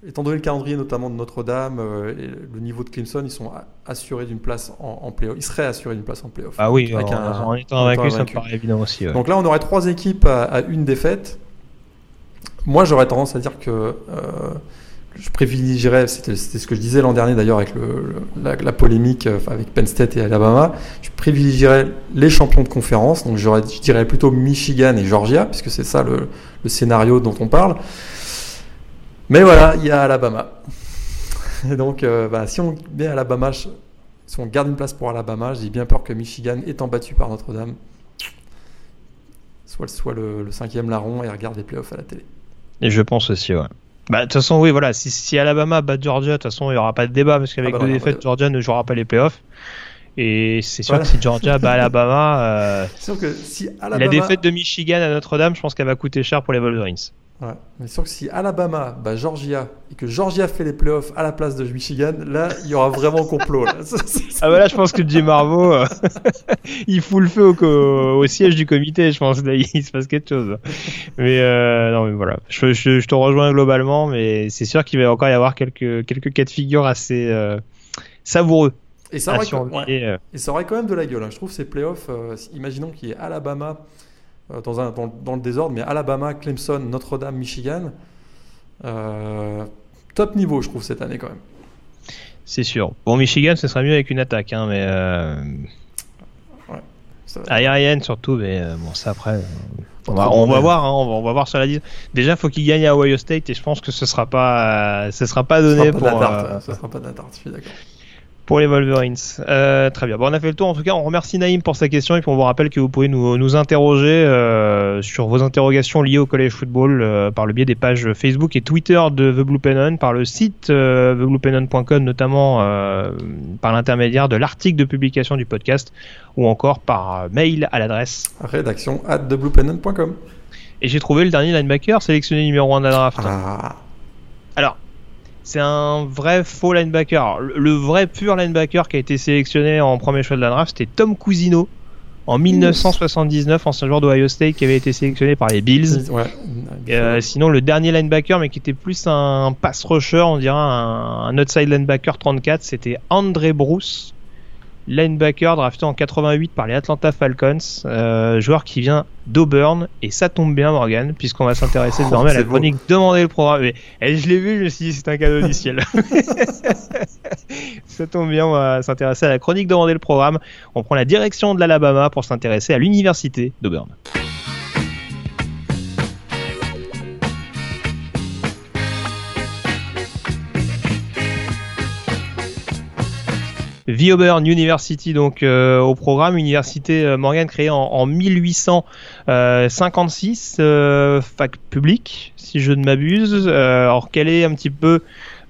étant donné le calendrier notamment de Notre-Dame euh, et le niveau de Clemson, ils sont assurés d'une place en, en playoff. Ils seraient assurés d'une place en playoff. Ah oui, Avec en, un- en étant vaincu, ça me paraît évident aussi. ouais. Donc là, on aurait trois équipes à, à une défaite. Moi, j'aurais tendance à dire que euh, je privilégierais, c'était ce que je disais l'an dernier d'ailleurs avec le, le- la, la polémique euh, avec Penn State et Alabama, je privilégierais les champions de conférence, donc je dirais plutôt Michigan et Georgia, puisque c'est ça le, le scénario dont on parle. Mais voilà, il y a Alabama. Et donc, euh, bah, si on met Alabama, si on garde une place pour Alabama, j'ai bien peur que Michigan, étant battu par Notre-Dame, soit, soit le, le cinquième larron et regarde les playoffs à la télé. Et je pense aussi, ouais. Bah, de toute façon, oui, voilà. Si, si Alabama bat Georgia, de toute façon, il n'y aura pas de débat parce qu'avec Ah bah deux défaites, bah- Georgia ne jouera pas les playoffs. Et c'est sûr Voilà. que si Georgia bat Alabama, euh, C'est sûr que si Alabama, la défaite de Michigan à Notre-Dame, je pense qu'elle va coûter cher pour les Wolverines. Ouais. Mais sûr que si Alabama bat Georgia et que Georgia fait les playoffs à la place de Michigan, là, il y aura vraiment complot. Là. Ah bah là, je pense que Jim Marveau, euh, il fout le feu au, siège du comité, je pense. Là, il se passe quelque chose. Mais euh, non, mais voilà. Je, je- je te rejoins globalement, mais c'est sûr qu'il va encore y avoir quelques, quelques cas de figure assez euh, savoureux Et ça, aurait, quand- ouais. surveiller. et ça aurait quand même de la gueule. hein. Je trouve ces playoffs, imaginons qu'il y ait Alabama dans, un, dans, dans le désordre, mais Alabama, Clemson, Notre-Dame, Michigan, euh, top niveau, je trouve, cette année quand même. C'est sûr. Bon, Michigan, ce serait mieux avec une attaque, hein, mais euh, Ça- aérienne surtout. Mais euh, bon, ça après, euh, on va, on voir. hein, on, va, on va voir sur la liste. Déjà, faut qu'il gagne à Ohio State, et je pense que ce sera pas, euh, ce sera pas donné sera pas de la pour. tarte, euh, ça sera pas de la tarte, je suis d'accord. Pour les Wolverines. Euh, très bien. Bon, on a fait le tour. En tout cas, on remercie Naïm pour sa question et puis on vous rappelle que vous pouvez nous, nous interroger euh, sur vos interrogations liées au college football euh, par le biais des pages Facebook et Twitter de The Blue Pennon, par le site thebluepennon.com notamment par l'intermédiaire de l'article de publication du podcast ou encore par mail à l'adresse. Rédaction at thebluepennon.com. Et j'ai trouvé le dernier linebacker sélectionné numéro 1 de la draft. Ah, Alors, c'est un vrai faux linebacker. Alors, le, vrai pur linebacker qui a été sélectionné en premier choix de la draft, c'était Tom Cousino en 1979, ancien joueur d'Ohio State qui avait été sélectionné par les Bills. ouais. Euh, sinon, le dernier linebacker, mais qui était plus un pass rusher, on dirait un, un outside linebacker 34, c'était André Bruce, linebacker drafté en 88 par les Atlanta Falcons, euh, joueur qui vient d'Auburn, et ça tombe bien Morgan, puisqu'on va s'intéresser Oh, désormais à la beau. chronique Demandez le programme. Et, et je l'ai vu, je me suis dit c'est un cadeau du ciel. ça tombe bien, on va s'intéresser à la chronique Demandez le programme. On prend la direction de l'Alabama pour s'intéresser à l'université d'Auburn. The Auburn University, donc euh, au programme, université euh, Morgan créée en, en 1856, euh, fac publique, si je ne m'abuse. Euh, alors quelle est un petit peu,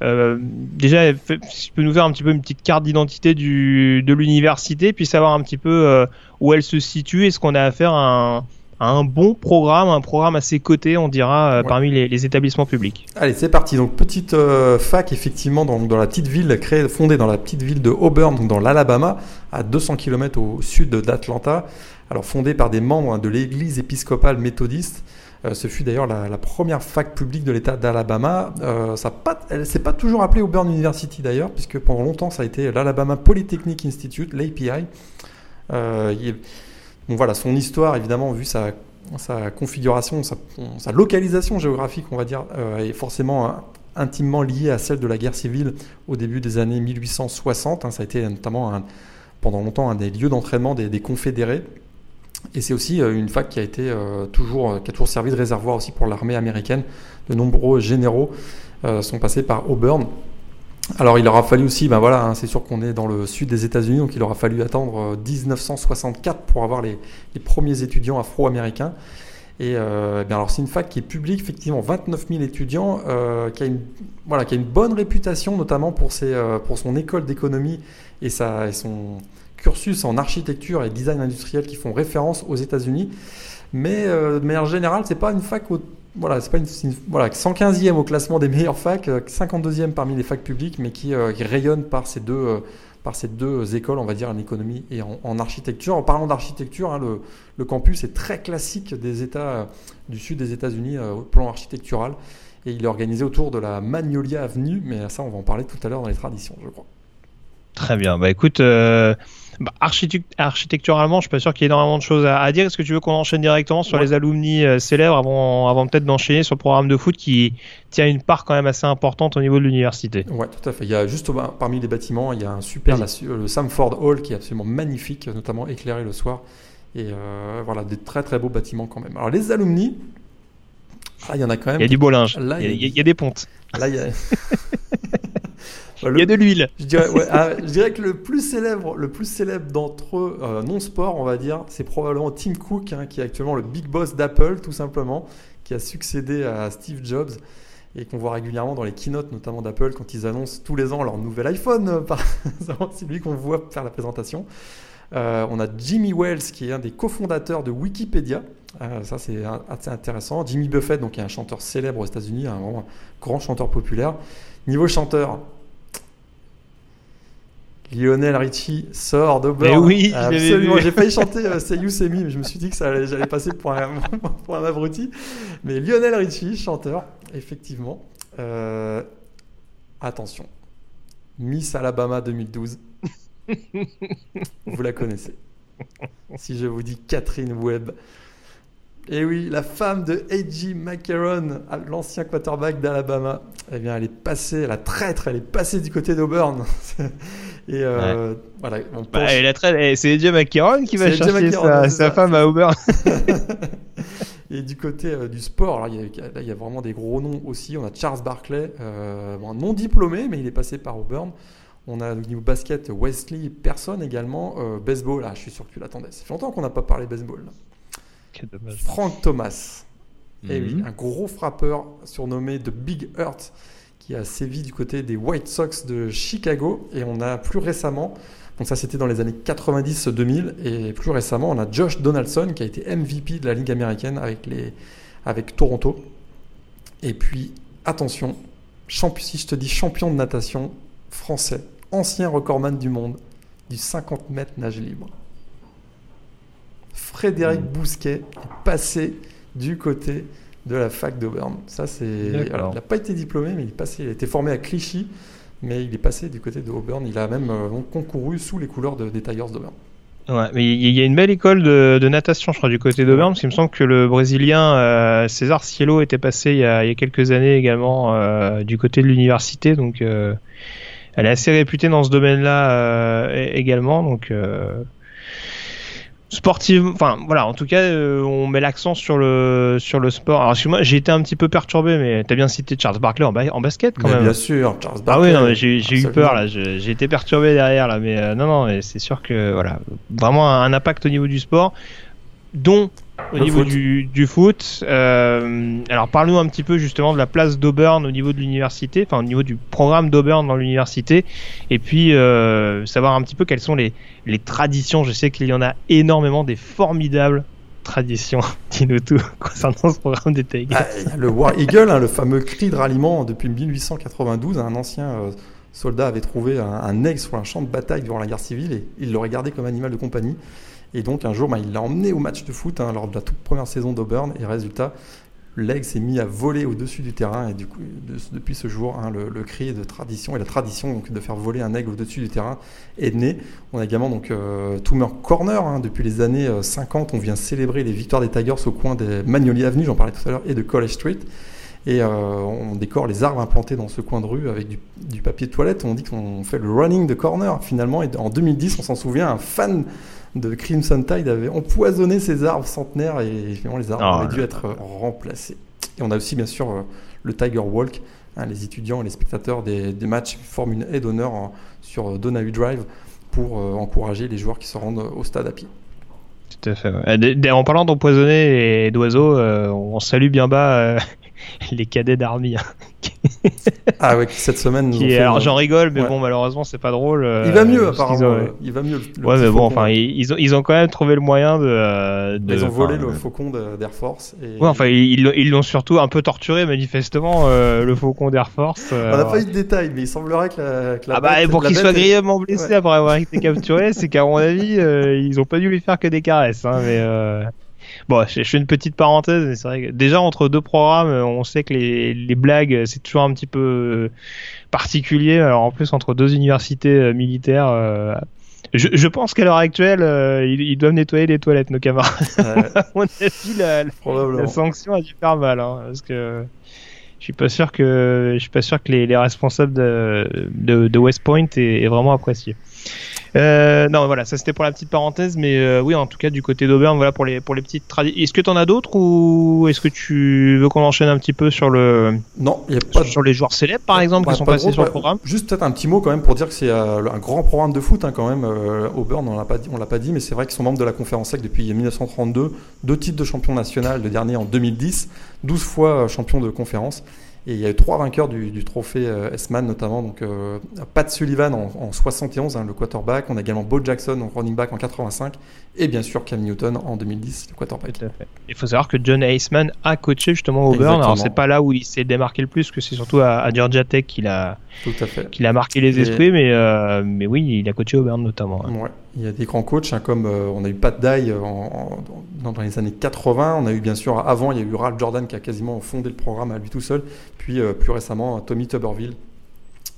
euh, déjà, si tu peux nous faire un petit peu une petite carte d'identité de l'université, puis savoir un petit peu euh, où elle se situe, est-ce qu'on a affaire à un, un bon programme, un programme assez coté, on dira, euh, Ouais. parmi les, les établissements publics. Allez, c'est parti. Donc, petite euh, fac, effectivement, dans, dans la petite ville, créée, fondée dans la petite ville de Auburn, donc dans l'Alabama, à 200 km au sud d'Atlanta. Alors, fondée par des membres hein, de l'église épiscopale méthodiste. Euh, ce fut d'ailleurs la, la première fac publique de l'État d'Alabama. Euh, elle ne s'est pas toujours appelée Auburn University d'ailleurs, puisque pendant longtemps, ça a été l'Alabama Polytechnic Institute, l'API. Euh, voilà, son histoire, évidemment, vu sa, configuration, sa, sa localisation géographique, on va dire, euh, est forcément hein, intimement liée à celle de la guerre civile au début des années 1860. hein. ça a été notamment pendant longtemps un des lieux d'entraînement des, confédérés. Et c'est aussi euh, une fac qui a été euh, toujours, qui a toujours servi de réservoir aussi pour l'armée américaine. De nombreux généraux sont passés par Auburn. Alors il aura fallu aussi, ben voilà, hein, c'est sûr qu'on est dans le sud des États-Unis, donc il aura fallu attendre euh, 1964 pour avoir les, premiers étudiants afro-américains. Et, euh, bien alors c'est une fac qui est publique, effectivement, 29 000 étudiants, euh, qui, a une, voilà, qui a une bonne réputation, notamment pour, ses, euh, pour son école d'économie et, et son cursus en architecture et design industriel qui font référence aux États-Unis. Mais de manière générale, c'est pas une fac au, voilà, c'est pas une, voilà, 115e au classement des meilleures facs, 52e parmi les facs publiques, mais qui, qui rayonne par ces deux par ces deux écoles, on va dire, en économie et en, architecture. En parlant d'architecture, hein, le, campus est très classique des États euh, du sud des États-Unis euh, au plan architectural. Et il est organisé autour de la Magnolia Avenue, mais ça, on va en parler tout à l'heure dans les traditions, je crois. Très bien. Bah écoute, euh, bah, architecturalement, je suis pas sûr qu'il y ait énormément de choses à, dire. Est-ce que tu veux qu'on enchaîne directement sur les alumni euh, célèbres avant, avant peut-être d'enchaîner sur le programme de foot qui tient une part quand même assez importante au niveau de l'université? Ouais, tout à fait. Il y a juste parmi les bâtiments, il y a un super le Samford Hall qui est absolument magnifique, notamment éclairé le soir. Et euh, voilà, des très très beaux bâtiments quand même. Alors les alumni, il y en a quand même. Il y a du beau linge. il, y a, il y a des pontes. Là, il y a. Il y a de l'huile. Ah, je dirais, que le plus célèbre, le plus célèbre d'entre eux, euh, non sport, on va dire, c'est probablement Tim Cook, hein, qui est actuellement le big boss d'Apple, tout simplement, qui a succédé à Steve Jobs et qu'on voit régulièrement dans les keynotes, notamment d'Apple, quand ils annoncent tous les ans leur nouvel iPhone. Euh, c'est lui qu'on voit faire la présentation. Euh, on a Jimmy Wells, qui est un des cofondateurs de Wikipédia. ça, c'est assez intéressant. Jimmy Buffett, donc, qui est un chanteur célèbre aux États-Unis, un, un grand chanteur populaire. Niveau chanteur, Lionel Richie sort de Mais oui, absolument. J'ai failli chanter euh, Say You Say Me, mais je me suis dit que j'allais passer pour un, pour un abruti. Mais Lionel Richie, chanteur, effectivement. Euh, attention, Miss Alabama 2012. vous la connaissez. Si je vous dis Catherine Webb. Et oui, la femme de A.J. McCarron, l'ancien quarterback d'Alabama, eh bien, elle est passée, la traître, elle est passée du côté d'Auburn. Et euh, voilà, bah, la traître, c'est A.J. McCarron qui va chercher sa, femme à Auburn. et du côté euh, du sport, là il, y a, vraiment des gros noms aussi. On a Charles Barkley, euh, non diplômé, mais il est passé par Auburn. On a au niveau basket Wesley Person également. baseball, là, je suis sûr que tu l'attendais. Ça fait longtemps qu'on n'a pas parlé baseball. Là. Frank Thomas. Et oui, mhm. un gros frappeur surnommé The Big Earth qui a sévi du côté des White Sox de Chicago. Et on a plus récemment, donc ça c'était dans les années 90-2000, et plus récemment on a Josh Donaldson qui a été MVP de la Ligue américaine avec, les, avec Toronto. Et puis, attention, si je te dis champion de natation français, ancien recordman du monde du 50 mètres nage libre. Frédéric mm. Bousquet est passé du côté de la fac d'Auburn. Ça, c'est. Il n'a pas été diplômé, mais il est passé. Il a été formé à Clichy, mais il est passé du côté d'Auburn. Il a même euh, concouru sous les couleurs des Tigers d'Auburn. Ouais, mais il y a une belle école de, natation, je crois, du côté d'Auburn, parce qu'il me semble que le Brésilien euh, César Cielo était passé il y a, quelques années également euh, du côté de l'université, donc elle est assez réputée dans ce domaine-là également, donc sportive enfin voilà en tout cas euh, on met l'accent sur le sur le sport. Alors excuse-moi j'ai été un petit peu perturbé mais t'as bien cité Charles Barkley en, en basket quand même. bien sûr Charles Barkley ah oui j'ai eu peur là j'ai été perturbé derrière là mais euh, non non c'est sûr que voilà vraiment un, impact au niveau du sport dont au niveau Du, du, foot. Euh, alors parle-nous un petit peu justement de la place d'Auburn au niveau de l'université, enfin au niveau du programme d'Auburn dans l'université, et puis euh, savoir un petit peu quelles sont les, les traditions. Je sais qu'il y en a énormément des formidables traditions. Dis-nous tout concernant ce programme des Tigers. Ah, le War Eagle, hein, le fameux cri de ralliement depuis 1892, un ancien euh, soldat avait trouvé un, un aigle sur un champ de bataille durant la guerre civile et il l'aurait gardé comme animal de compagnie. Et donc un jour, bah, il l'a emmené au match de foot hein, lors de la toute première saison d'Auburn. Et résultat, l'aigle s'est mis à voler au-dessus du terrain. Et du coup, depuis ce jour, hein, le, cri de tradition et la tradition donc, de faire voler un aigle au-dessus du terrain est née. On a également donc euh, Corner. Hein, depuis les années 50, euh, on vient célébrer les victoires des Tigers au coin des Magnolia Avenue, j'en parlais tout à l'heure, et de College Street. Et euh, on décore les arbres implantés dans ce coin de rue avec du, du papier de toilette. On dit qu'on fait le running de corner finalement. Et en 2010, on s'en souvient, un fan de Crimson Tide avait empoisonné ces arbres centenaires et finalement les arbres oh auraient dû être remplacés. Et on a aussi bien sûr euh, le Tiger Walk. Hein, les étudiants et les spectateurs des, matchs forment une aide d'honneur sur Donahue Drive pour euh, encourager les joueurs qui se rendent au stade à pied. Tout à fait. En parlant d'empoisonner et d'oiseaux, on salue bien bas les cadets d'Army. Hein. ah ouais, cette semaine. alors j'en rigole, mais bon, malheureusement, c'est pas drôle. il va mieux, apparemment. Il va mieux. ouais, mais bon, enfin, ils, ont, ils ont quand même trouvé le moyen de. de ils ont volé le faucon d'Air Force. Et... Ouais, enfin, ils l'ont surtout un peu torturé, manifestement, euh, le faucon d'Air Force. On n'a pas eu de détails, mais il semblerait que la. Que la ah bah, pour qu'il soit grièvement blessé après avoir été capturé, c'est qu'à mon avis, euh, ils ont pas dû lui faire que des caresses, hein, mais. Bon, je, fais une petite parenthèse, mais c'est vrai que déjà entre deux programmes, on sait que les, les blagues, c'est toujours un petit peu euh, particulier. Alors en plus, entre deux universités euh, militaires, euh, je, je, pense qu'à l'heure actuelle, ils, doivent nettoyer les toilettes, nos camarades. à mon avis, la, la, sanction a dû faire mal, hein, parce que je suis pas sûr que je suis pas sûr que les, les responsables de, de, de West Point aient, aient vraiment apprécié. Euh, non, voilà, ça c'était pour la petite parenthèse, mais euh, oui, en tout cas du côté d'Auburn, voilà pour les pour les petites traditions. Est-ce que tu en as d'autres ou est-ce que tu veux qu'on enchaîne un petit peu sur le Non, il y a pas sur, les joueurs célèbres par exemple qui sont passés sur le programme? Juste peut-être un petit mot quand même pour dire que c'est euh, un grand programme de foot hein, quand même. Auburn, on l'a pas dit, on l'a pas dit, mais c'est vrai qu'ils sont membres de la conférence SEC depuis 1932, deux titres de champion national, le dernier en 2010, 12 fois champion de conférence. Et il y a eu trois vainqueurs du, trophée euh, S-Man notamment. Donc euh, Pat Sullivan en, 71, hein, le quarterback. On a également Bo Jackson en running back en 85. Et bien sûr Cam Newton en 2010, le quarterback. Il faut savoir que John Eisman a coaché justement Auburn. Alors c'est pas là où il s'est démarqué le plus, que c'est surtout à, Georgia Tech qu'il a, qu'il a marqué les esprits. Mais, euh, mais oui, il a coaché Auburn notamment. Hein. Ouais. Il y a des grands coachs hein, comme on a eu Pat Dye dans les années 80. On a eu bien sûr avant, il y a eu Ralph Jordan qui a quasiment fondé le programme à lui tout seul puis euh, plus récemment Tommy Tuberville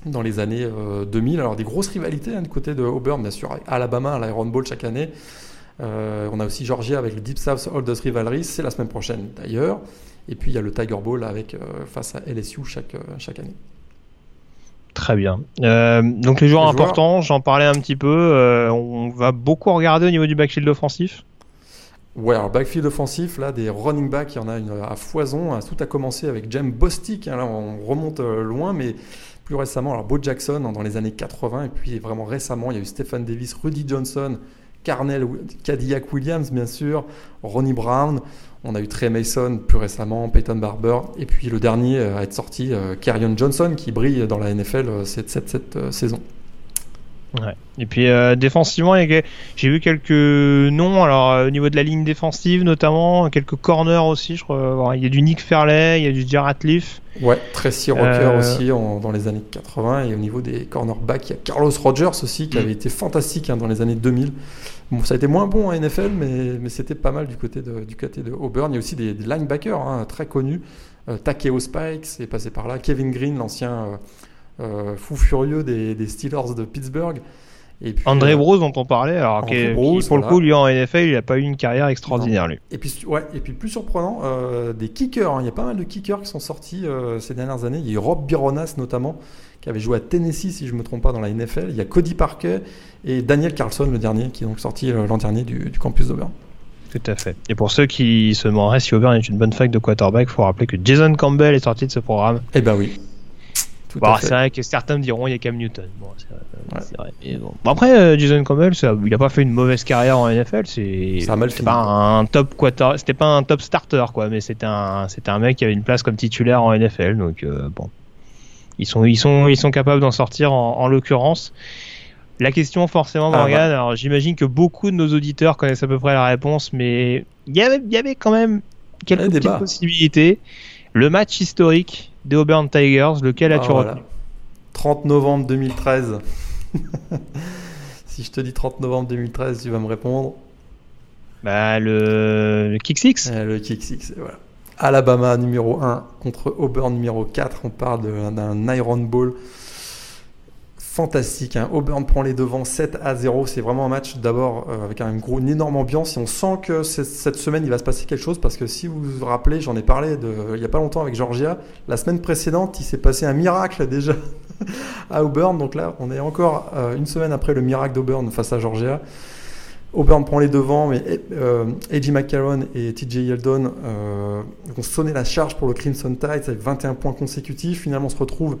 dans les années 2000. Euh, Alors des grosses rivalités hein, du côté de Auburn, bien sûr, Alabama à l'Iron Bowl chaque année. Euh, on a aussi Georgia avec le Deep South Holders Rivalry, c'est la semaine prochaine d'ailleurs. Et puis il y a le Tiger Bowl avec, face à LSU chaque, chaque année. Très bien. donc les joueurs importants, j'en parlais un petit peu. on va beaucoup regarder au niveau du backfield offensif. Ouais, alors backfield offensif, là, des running backs, il y en a une à foison. Hein. Tout a commencé avec James Bostic. Hein. là, on remonte euh, loin, mais plus récemment, alors Bo Jackson hein, dans les années 80. Et puis vraiment récemment, il y a eu Stephen Davis, Rudy Johnson, Carnell, Cadillac Williams, bien sûr, Ronnie Brown. On a eu Trey Mason plus récemment, Peyton Barber. Et puis le dernier à être sorti, euh, Johnson, qui brille dans la NFL euh, cette, cette, cette euh, saison. Ouais. Et puis euh, défensivement, j'ai vu quelques noms. Alors euh, au niveau de la ligne défensive, notamment quelques corners aussi. Je crois. il y a du Nick Fairley, il y a du Jared Leaf. Ouais, Tracy Rocker euh, aussi dans les années 80. Et au niveau des cornerbacks, il y a Carlos Rogers aussi qui mm. avait été fantastique hein, dans les années 2000. Ça a été moins bon en NFL, mais, c'était pas mal du côté de, du côté de Auburn. Il y a aussi des, linebackers hein, très connus. Takeo Spikes est passé par là. Kevin Green, l'ancien euh, fou furieux des, Steelers de Pittsburgh. Et puis, André euh, Bruce dont on parlait, alors pour le coup, lui en NFL, il n'a pas eu une carrière extraordinaire, lui. Et puis, ouais, et puis plus surprenant, euh, des kickers. Hein. Il y a pas mal de kickers qui sont sortis ces dernières années. Il y a eu Rob Bironas notamment, qui avait joué à Tennessee, si je ne me trompe pas, dans la NFL. Il y a Cody Parker et Daniel Carlson, le dernier, qui est donc sorti l'an dernier du, campus d'Auburn. Tout à fait. Et pour ceux qui se demanderaient si Auburn est une bonne fac de quarterback, il faut rappeler que Jason Campbell est sorti de ce programme. Eh ben oui. Bon, c'est vrai que certains me diront il y a Cam Newton. Bon, c'est vrai. bon. après, euh, Jason Campbell, ça, il a pas fait une mauvaise carrière en NFL. C'est pas un top c'était pas un top starter quoi, mais c'était un, c'était un mec qui avait une place comme titulaire en NFL. Donc euh, bon, ils sont, ils sont, ils sont capables d'en sortir en, l'occurrence. La question forcément, ah, Morgan. Bah. Alors j'imagine que beaucoup de nos auditeurs connaissent à peu près la réponse, mais il y avait, il y avait quand même quelques petites possibilités. Le match historique des Auburn Tigers, lequel as-tu ah, retenu 30 novembre 2013. si je te dis 30 novembre 2013, tu vas me répondre. Bah, le, Kick Six eh, Le Kick Six, voilà. Alabama numéro 1 contre Auburn numéro 4. On parle d'un Iron Ball fantastique. Hein. Auburn prend les devants 7 à 0. C'est vraiment un match d'abord euh, avec un gros, une énorme ambiance. Et on sent que cette semaine, il va se passer quelque chose parce que si vous vous rappelez, j'en ai parlé il n'y a pas longtemps avec Georgia. La semaine précédente, il s'est passé un miracle déjà à Auburn. Donc là, on est encore euh, une semaine après le miracle d'Auburn face à Georgia. Auburn prend les devants, mais euh, A.J. McCarron et TJ Yeldon euh, vont sonner la charge pour le Crimson Tide avec 21 points consécutifs. Finalement, on se retrouve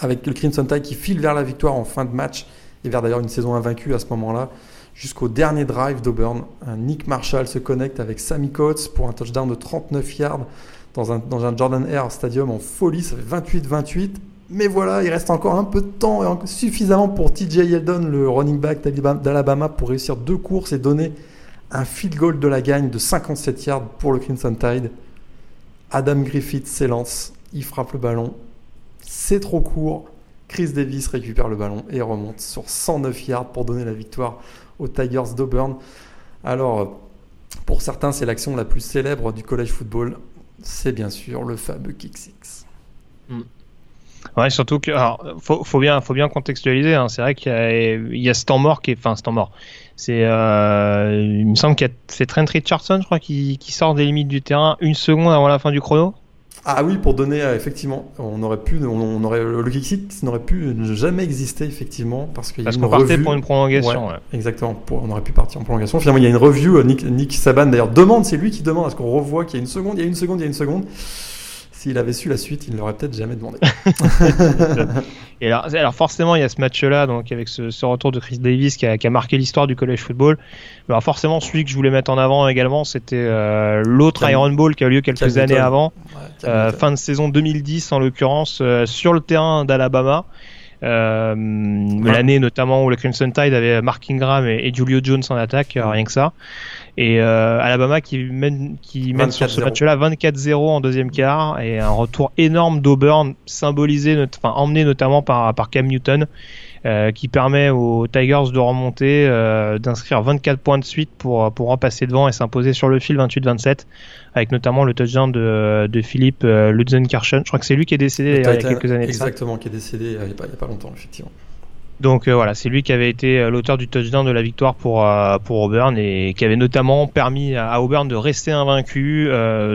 avec le Crimson Tide qui file vers la victoire en fin de match et vers d'ailleurs une saison invaincue à ce moment-là. jusqu'au dernier drive d'Auburn. Nick Marshall se connecte avec Sammy Coates pour un touchdown de 39 yards dans un, Jordan Air Stadium en folie. Ça fait 28-28. Mais voilà, il reste encore un peu de temps suffisamment pour TJ Yeldon, le running back d'Alabama, pour réussir deux courses et donner un field goal de la gagne de 57 yards pour le Crimson Tide. Adam Griffith s'élance, il frappe le ballon. C'est trop court. Chris Davis récupère le ballon et remonte sur 109 yards pour donner la victoire aux Tigers d'Auburn. Alors, pour certains, c'est l'action la plus célèbre du college football. C'est bien sûr le fameux kick six. Hmm. Ouais, surtout que, alors, faut, bien, faut bien contextualiser. Hein. C'est vrai qu'il y, a, ce temps mort qui est, enfin, ce temps. C'est, euh, il me semble que c'est Trent Richardson, je crois, qui, sort des limites du terrain une seconde avant la fin du chrono. Ah oui, pour donner, euh, effectivement, on aurait pu, on, aurait, le Geeksit n'aurait pu jamais exister, effectivement, parce qu'il y a parce qu'on partait pour une prolongation. Exactement, on aurait pu partir en prolongation. Finalement, il y a une review, euh, Nick, Nick Saban d'ailleurs demande, c'est lui qui demande à ce qu'on revoie qu'il y a une seconde, il y a une seconde, il y a une seconde. S'il avait su la suite, il ne l'aurait peut-être jamais demandé. et alors, alors, forcément, il y a ce match-là, donc avec ce, retour de Chris Davis qui a, marqué l'histoire du college football. Alors forcément, celui que je voulais mettre en avant également, c'était euh, l'autre Iron Bowl qui a eu lieu quelques années avant, euh, fin de saison 2010 en l'occurrence, euh, sur le terrain d'Alabama. L'année notamment où le Crimson Tide avait Mark Ingram et, Julio Jones en attaque, rien que ça. Et euh, Alabama qui mène, qui mène sur ce match-là 24-0 en deuxième quart et un retour énorme d'Auburn symbolisé, enfin emmené notamment par, par Cam Newton. Euh, qui permet aux Tigers de remonter, euh, d'inscrire 24 points de suite pour, pour en passer devant et s'imposer sur le fil 28-27, avec notamment le touchdown de, de Philippe euh, Lutzenkarchen. Je crois que c'est lui qui est décédé il y a quelques années. Exactement, qui est décédé il n'y a, pas longtemps, effectivement. Donc euh, voilà, c'est lui qui avait été euh, l'auteur du touchdown de la victoire pour euh, pour Auburn et qui avait notamment permis à Auburn de rester invaincu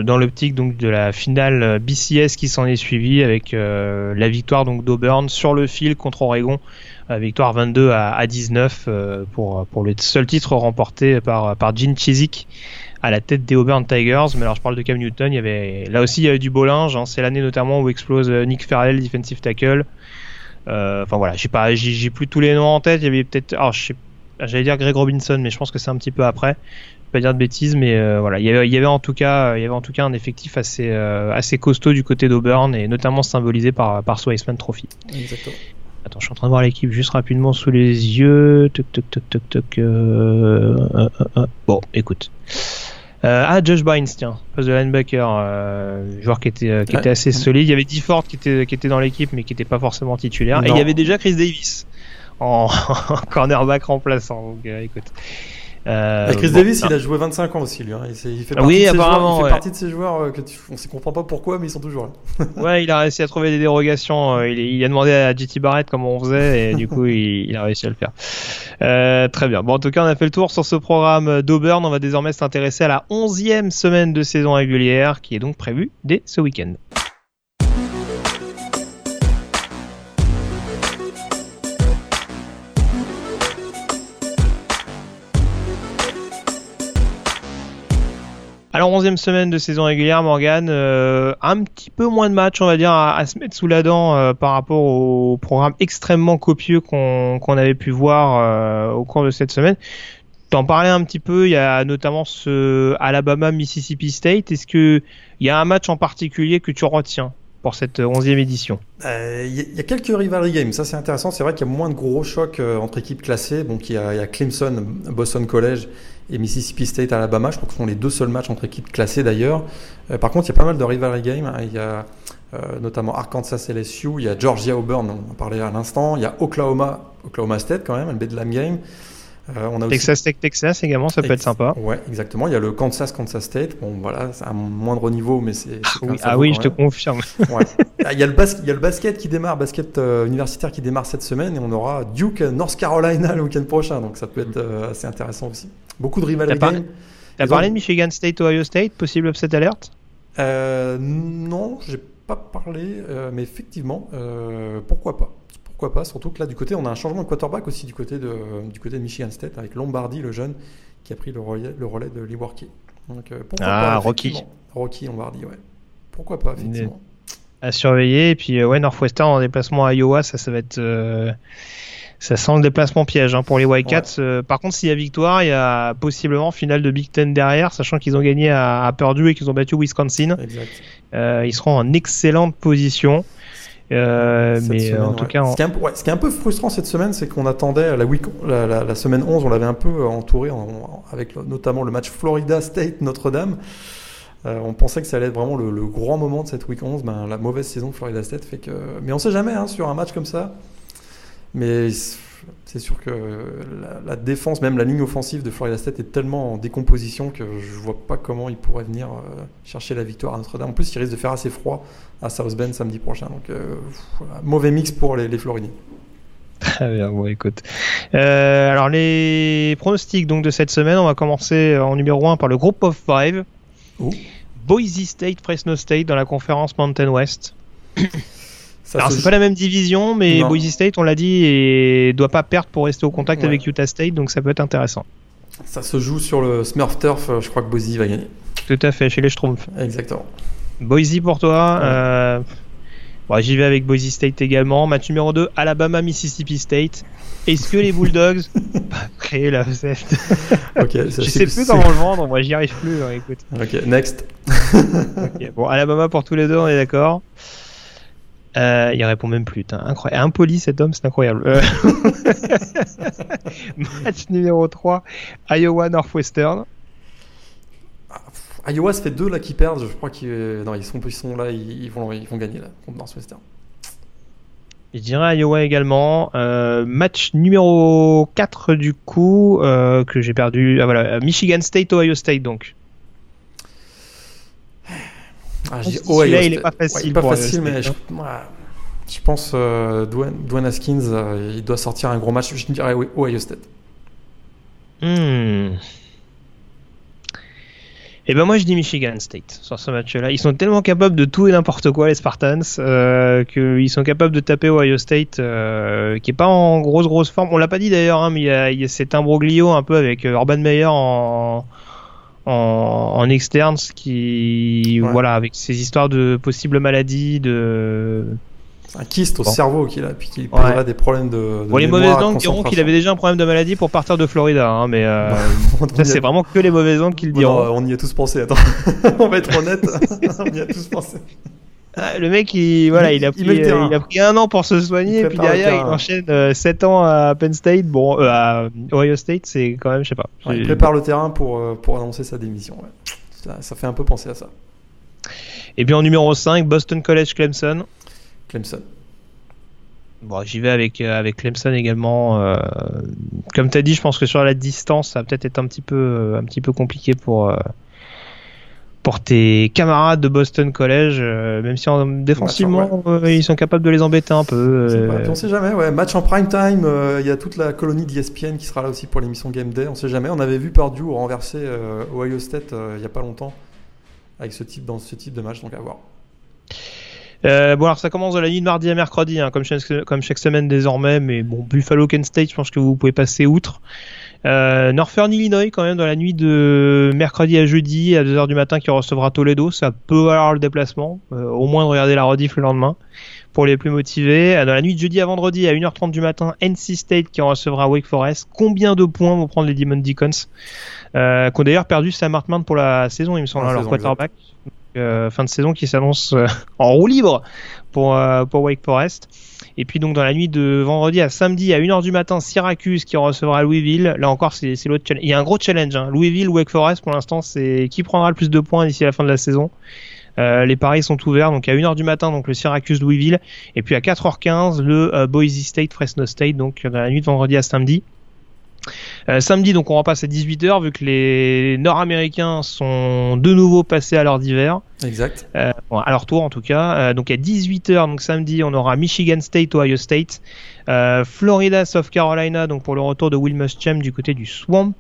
dans l'optique donc de la finale BCS qui s'en est suivie avec la victoire donc d'Auburn sur le fil contre Oregon, victoire 22 à, 19 pour pour le seul titre remporté par par Gene Chizik à la tête des Auburn Tigers. Mais alors je parle de Cam Newton, il y avait là aussi il y avait du beau linge. Hein. c'est l'année notamment où explose Nick Farrell, defensive tackle. Euh, enfin voilà, j'ai pas, j'ai plus tous les noms en tête. Il y avait peut-être, alors j'allais dire Greg Robinson, mais je pense que c'est un petit peu après. Pas dire de bêtises, mais euh, voilà, il y, avait, il y avait en tout cas, il y avait en tout cas un effectif assez euh, assez costaud du côté d'Auburn et notamment symbolisé par par Swiceman Trophy. Exactement. Attends, je suis en train de voir l'équipe juste rapidement sous les yeux. Toc, toc, toc, toc, toc. bon, écoute. Euh, ah, Josh Bynes, tiens, poste de linebacker, euh, joueur qui était, euh, qui était assez solide. Il y avait Difford qui était, qui était dans l'équipe, mais qui n'était pas forcément titulaire. Et il y avait déjà Chris Davis en, cornerback remplaçant. Donc, euh, écoute. Euh, Chris Davis, il a joué 25 ans aussi, lui. Hein. Il, fait partie, oui, de, ces apparemment, joueurs, il fait partie de ces joueurs que tu, on ne comprend pas pourquoi, mais ils sont toujours là. ouais, il a réussi à trouver des dérogations. Il, il a demandé à JT Barrett comment on faisait, et du coup, il, il, a réussi à le faire. Euh, très bien. Bon, en tout cas, on a fait le tour sur ce programme d'Auburn. On va désormais s'intéresser à la 11e semaine de saison régulière, qui est donc prévue dès ce week-end. Alors, onzième semaine de saison régulière, Morgan, euh, un petit peu moins de matchs, on va dire, à, se mettre sous la dent euh, par rapport au programme extrêmement copieux qu'on avait pu voir euh, au cours de cette semaine. T'en parlais un petit peu, il y a notamment ce Alabama-Mississippi State. Est-ce que il y a un match en particulier que tu retiens pour cette onzième édition? Il y, a quelques rivalry games, ça c'est intéressant. C'est vrai qu'il y a moins de gros chocs entre équipes classées. Donc il y y a Clemson, Boston College et Mississippi State Alabama. Je crois que ce sont les deux seuls matchs entre équipes classées d'ailleurs. Euh, par contre, il y a pas mal de rivalry games. Il y a euh, notamment Arkansas LSU, il y a Georgia Auburn, on en parlait à l'instant, il y a Oklahoma, Oklahoma State quand même, le Bedlam game. Euh, on a Texas Tech Texas également, ça peut être sympa. Ouais, exactement. Il y a le Kansas Kansas State. Bon, voilà, c'est à moindre niveau, mais c'est. Ah oui, ah oui je te confirme. Ouais. Ah, il, y a le basket, il y a le basket qui démarre, basket euh, universitaire qui démarre cette semaine, et on aura Duke North Carolina le week-end prochain, donc ça peut être euh, assez intéressant aussi. Beaucoup de rivalité. T'as parlé, de Michigan State, Ohio State, possible upset alert? Non, j'ai pas parlé, mais effectivement, pourquoi pas? Pourquoi pas? Surtout que là, du côté, on a un changement de quarterback aussi du côté de, du côté de Michigan State avec Lombardi, le jeune, qui a pris le relais, le relais de Lee Donc, euh, pourquoi ah, pas, Rocky. Rocky Lombardi, ouais. Pourquoi pas, effectivement. À surveiller. Et puis, euh, ouais, Northwestern en déplacement à Iowa, ça, ça va être. Ça sent le déplacement piège hein, pour les Wildcats. Euh, par contre, s'il y a victoire, il y a possiblement finale de Big Ten derrière, sachant qu'ils ont gagné à, Purdue et qu'ils ont battu Wisconsin. Euh, ils seront en excellente position. Euh, mais en tout cas, ce, qui est un, peu frustrant cette semaine, c'est qu'on attendait la, week la, la, semaine 11, on l'avait un peu entouré avec notamment le match Florida State Notre-Dame. on pensait que ça allait être vraiment le, grand moment de cette week 11. Ben, la mauvaise saison de Florida State fait que. Mais on sait jamais hein, sur un match comme ça. Mais c'est sûr que la, défense, même la ligne offensive de Florida State est tellement en décomposition que je vois pas comment ils pourraient venir euh, chercher la victoire à Notre-Dame. En plus, il risque de faire assez froid à South Bend samedi prochain. Donc, euh, mauvais mix pour les, les Floridiens. Très bien, bon écoute. Euh, alors les pronostics donc de cette semaine, on va commencer en numéro 1 par le groupe of five. Boise State, Fresno State dans la conférence Mountain West. Alors c'est pas la même division, mais Boise State, on l'a dit, et doit pas perdre pour rester au contact avec Utah State, donc ça peut être intéressant. Ça se joue sur le Smurf Turf, euh, je crois que Boise va gagner. Tout à fait, chez les Schtroumpfs. Exactement. Boise pour toi. Euh... Bon, J'y vais avec Boise State également. Match numéro 2, Alabama, Mississippi State. Est-ce que les Bulldogs créer la recette Ok, Je sais plus comment le vendre, moi j'y arrive plus. Hein, écoute. Ok, next. Bon, Alabama pour tous les deux, on est d'accord. Euh, il répond même plus. Incroyable. Impoli cet homme, c'est incroyable. Euh, match numéro 3, Iowa Northwestern. Ah, Iowa, ça fait deux là qui perdent. Je crois qu'ils non, ils sont, ils sont là, ils, vont, ils vont gagner là contre Northwestern. Je dirais Iowa également. Euh, match numéro 4 du coup, que j'ai perdu. Ah voilà, Michigan State, Ohio State donc. Ah, là il est pas facile. pas facile, mais je, je pense euh, Dwayne, Haskins, euh, il doit sortir un gros match. Je dirais Ohio State. Hmm. Et eh ben moi je dis Michigan State sur ce match-là. Ils sont tellement capables de tout et n'importe quoi les Spartans euh, qu'ils sont capables de taper Ohio State euh, qui est pas en grosse grosse forme. On l'a pas dit d'ailleurs, hein, mais il y, a, cet imbroglio un peu avec Urban Meyer en, en, externe, qui voilà, avec ces histoires de possibles maladies, de un kyste au cerveau qu'il a, puis qu'il ouais. des problèmes de. de les mauvaises langues diront qu'il avait déjà un problème de maladie pour partir de Florida, hein, mais euh, ça c'est vraiment que les mauvaises langues qui le diront. on y a tous pensé. Attends, on va être honnête, on y a tous pensé. Ah, le mec, il, voilà, il, a pris, euh, il, a pris un an pour se soigner, et puis derrière, il enchaîne 7 euh, ans à Penn State. Bon, à Ohio State, c'est quand même, je sais pas. il prépare le terrain pour, pour annoncer sa démission. Ça, ça, fait un peu penser à ça. Et puis en numéro 5, Boston College Clemson. Clemson. Bon, j'y vais avec, euh, avec Clemson également. Euh, comme tu as dit, je pense que sur la distance, ça va peut-être être un petit peu, un petit peu compliqué pour, euh, pour tes camarades de Boston College, même si en, défensivement, ils sont capables de les embêter un peu. on sait jamais, ouais. Match en prime time, il y a toute la colonie d'ESPN qui sera là aussi pour l'émission Game Day. On sait jamais. On avait vu Purdue renverser Ohio State il n'y a pas longtemps avec ce type, dans ce type de match, donc à voir. Euh, bon, alors ça commence de la nuit de mardi à mercredi, hein, comme, chaque, comme chaque semaine désormais, mais bon, Buffalo Kent State, je pense que vous pouvez passer outre. Euh, Northern Illinois, quand même, dans la nuit de mercredi à jeudi à 2h du matin, qui recevra Toledo, ça peut valoir le déplacement, euh, au moins de regarder la rediff le lendemain pour les plus motivés. Euh, dans la nuit de jeudi à vendredi à 1h30 du matin, NC State qui en recevra Wake Forest. Combien de points vont prendre les Demon Deacons euh, qui ont d'ailleurs perdu Sam Hartman pour la saison, il me semble, leur quarterback. Euh, fin de saison qui s'annonce euh, en roue libre pour, euh, pour Wake Forest. Et puis donc dans la nuit de vendredi à samedi à 1h du matin, Syracuse qui recevra Louisville. Là encore, c'est l'autre. Il y a un gros challenge. Hein. Louisville, Wake Forest, pour l'instant, c'est qui prendra le plus de points d'ici la fin de la saison. les paris sont ouverts donc à 1h du matin donc le Syracuse Louisville et puis à 4h15 le Boise State Fresno State donc dans la nuit de vendredi à samedi. Euh, samedi, donc on repasse à 18h vu que les Nord-Américains sont de nouveau passés à l'heure d'hiver. Exact. Euh, à leur tour en tout cas. Euh, donc à 18h, donc samedi, on aura Michigan State, Ohio State, Florida, South Carolina, donc pour le retour de Will Muschamp du côté du Swamp,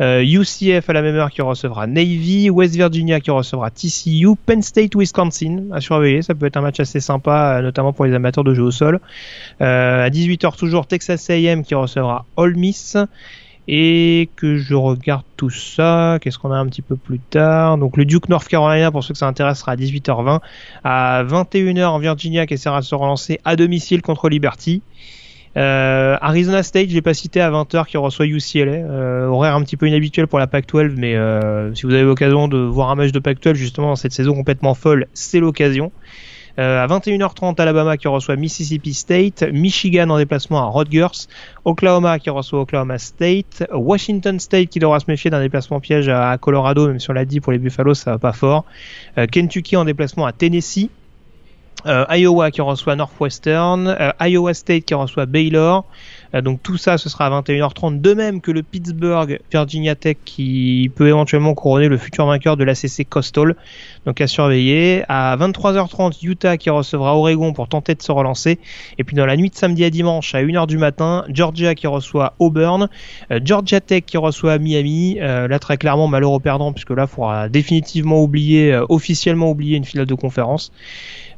UCF à la même heure qui recevra Navy, West Virginia qui recevra TCU, Penn State, Wisconsin à surveiller. Ça peut être un match assez sympa, notamment pour les amateurs de jeux au sol. à 18h toujours Texas A&M qui recevra Ole Miss et que je regarde tout ça. Qu'est-ce qu'on a un petit peu plus tard Donc le Duke North Carolina, pour ceux que ça intéresse, sera à 18h20. À 21h en Virginia, qui essaiera de se relancer à domicile contre Liberty. Arizona State, je l'ai pas cité à 20h qui reçoit UCLA. horaire un petit peu inhabituel pour la Pac-12, mais si vous avez l'occasion de voir un match de Pac-12 justement dans cette saison complètement folle, c'est l'occasion. Euh, à 21h30, Alabama qui reçoit Mississippi State, Michigan en déplacement à Rutgers, Oklahoma qui reçoit Oklahoma State, Washington State qui devra se méfier d'un déplacement piège à Colorado, même si on l'a dit pour les Buffalo ça va pas fort, euh, Kentucky en déplacement à Tennessee, euh, Iowa qui reçoit Northwestern, Iowa State qui reçoit Baylor, euh, donc tout ça, ce sera à 21h30, de même que le Pittsburgh Virginia Tech qui peut éventuellement couronner le futur vainqueur de l'ACC Coastal. Donc à surveiller. À 23h30, Utah qui recevra Oregon pour tenter de se relancer. Et puis dans la nuit de samedi à dimanche à 1h du matin, Georgia qui reçoit Auburn, euh, Georgia Tech qui reçoit Miami. Euh, là très clairement malheureux perdant puisque là il faudra définitivement oublier, officiellement oublier une finale de conférence.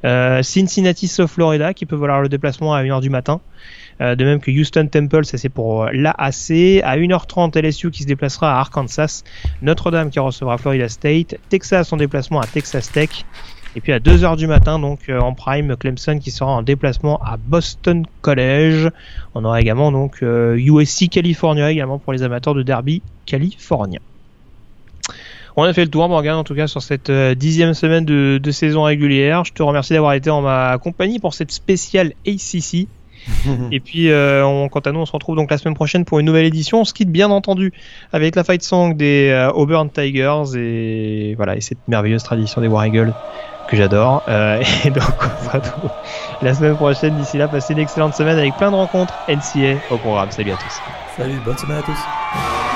Cincinnati South Florida qui peut valoir le déplacement à 1h du matin. Euh, de même que Houston Temple, ça c'est pour euh, l'AAC. À 1h30, LSU qui se déplacera à Arkansas. Notre-Dame qui recevra Florida State. Texas en déplacement à Texas Tech. Et puis à 2h du matin, donc euh, en prime, Clemson qui sera en déplacement à Boston College. On aura également donc USC California également pour les amateurs de derby californien. On a fait le tour, Morgan, en tout cas, sur cette dixième semaine de, de, saison régulière. Je te remercie d'avoir été en ma compagnie pour cette spéciale ACC. et puis, euh, quant à nous, on se retrouve donc la semaine prochaine pour une nouvelle édition. On se quitte bien entendu avec la fight song des euh, Auburn Tigers et voilà et cette merveilleuse tradition des War Eagles que j'adore. Euh, et donc, on se retrouve la semaine prochaine. D'ici là, passez une excellente semaine avec plein de rencontres NCA au programme. Salut à tous. Salut, bonne semaine à tous.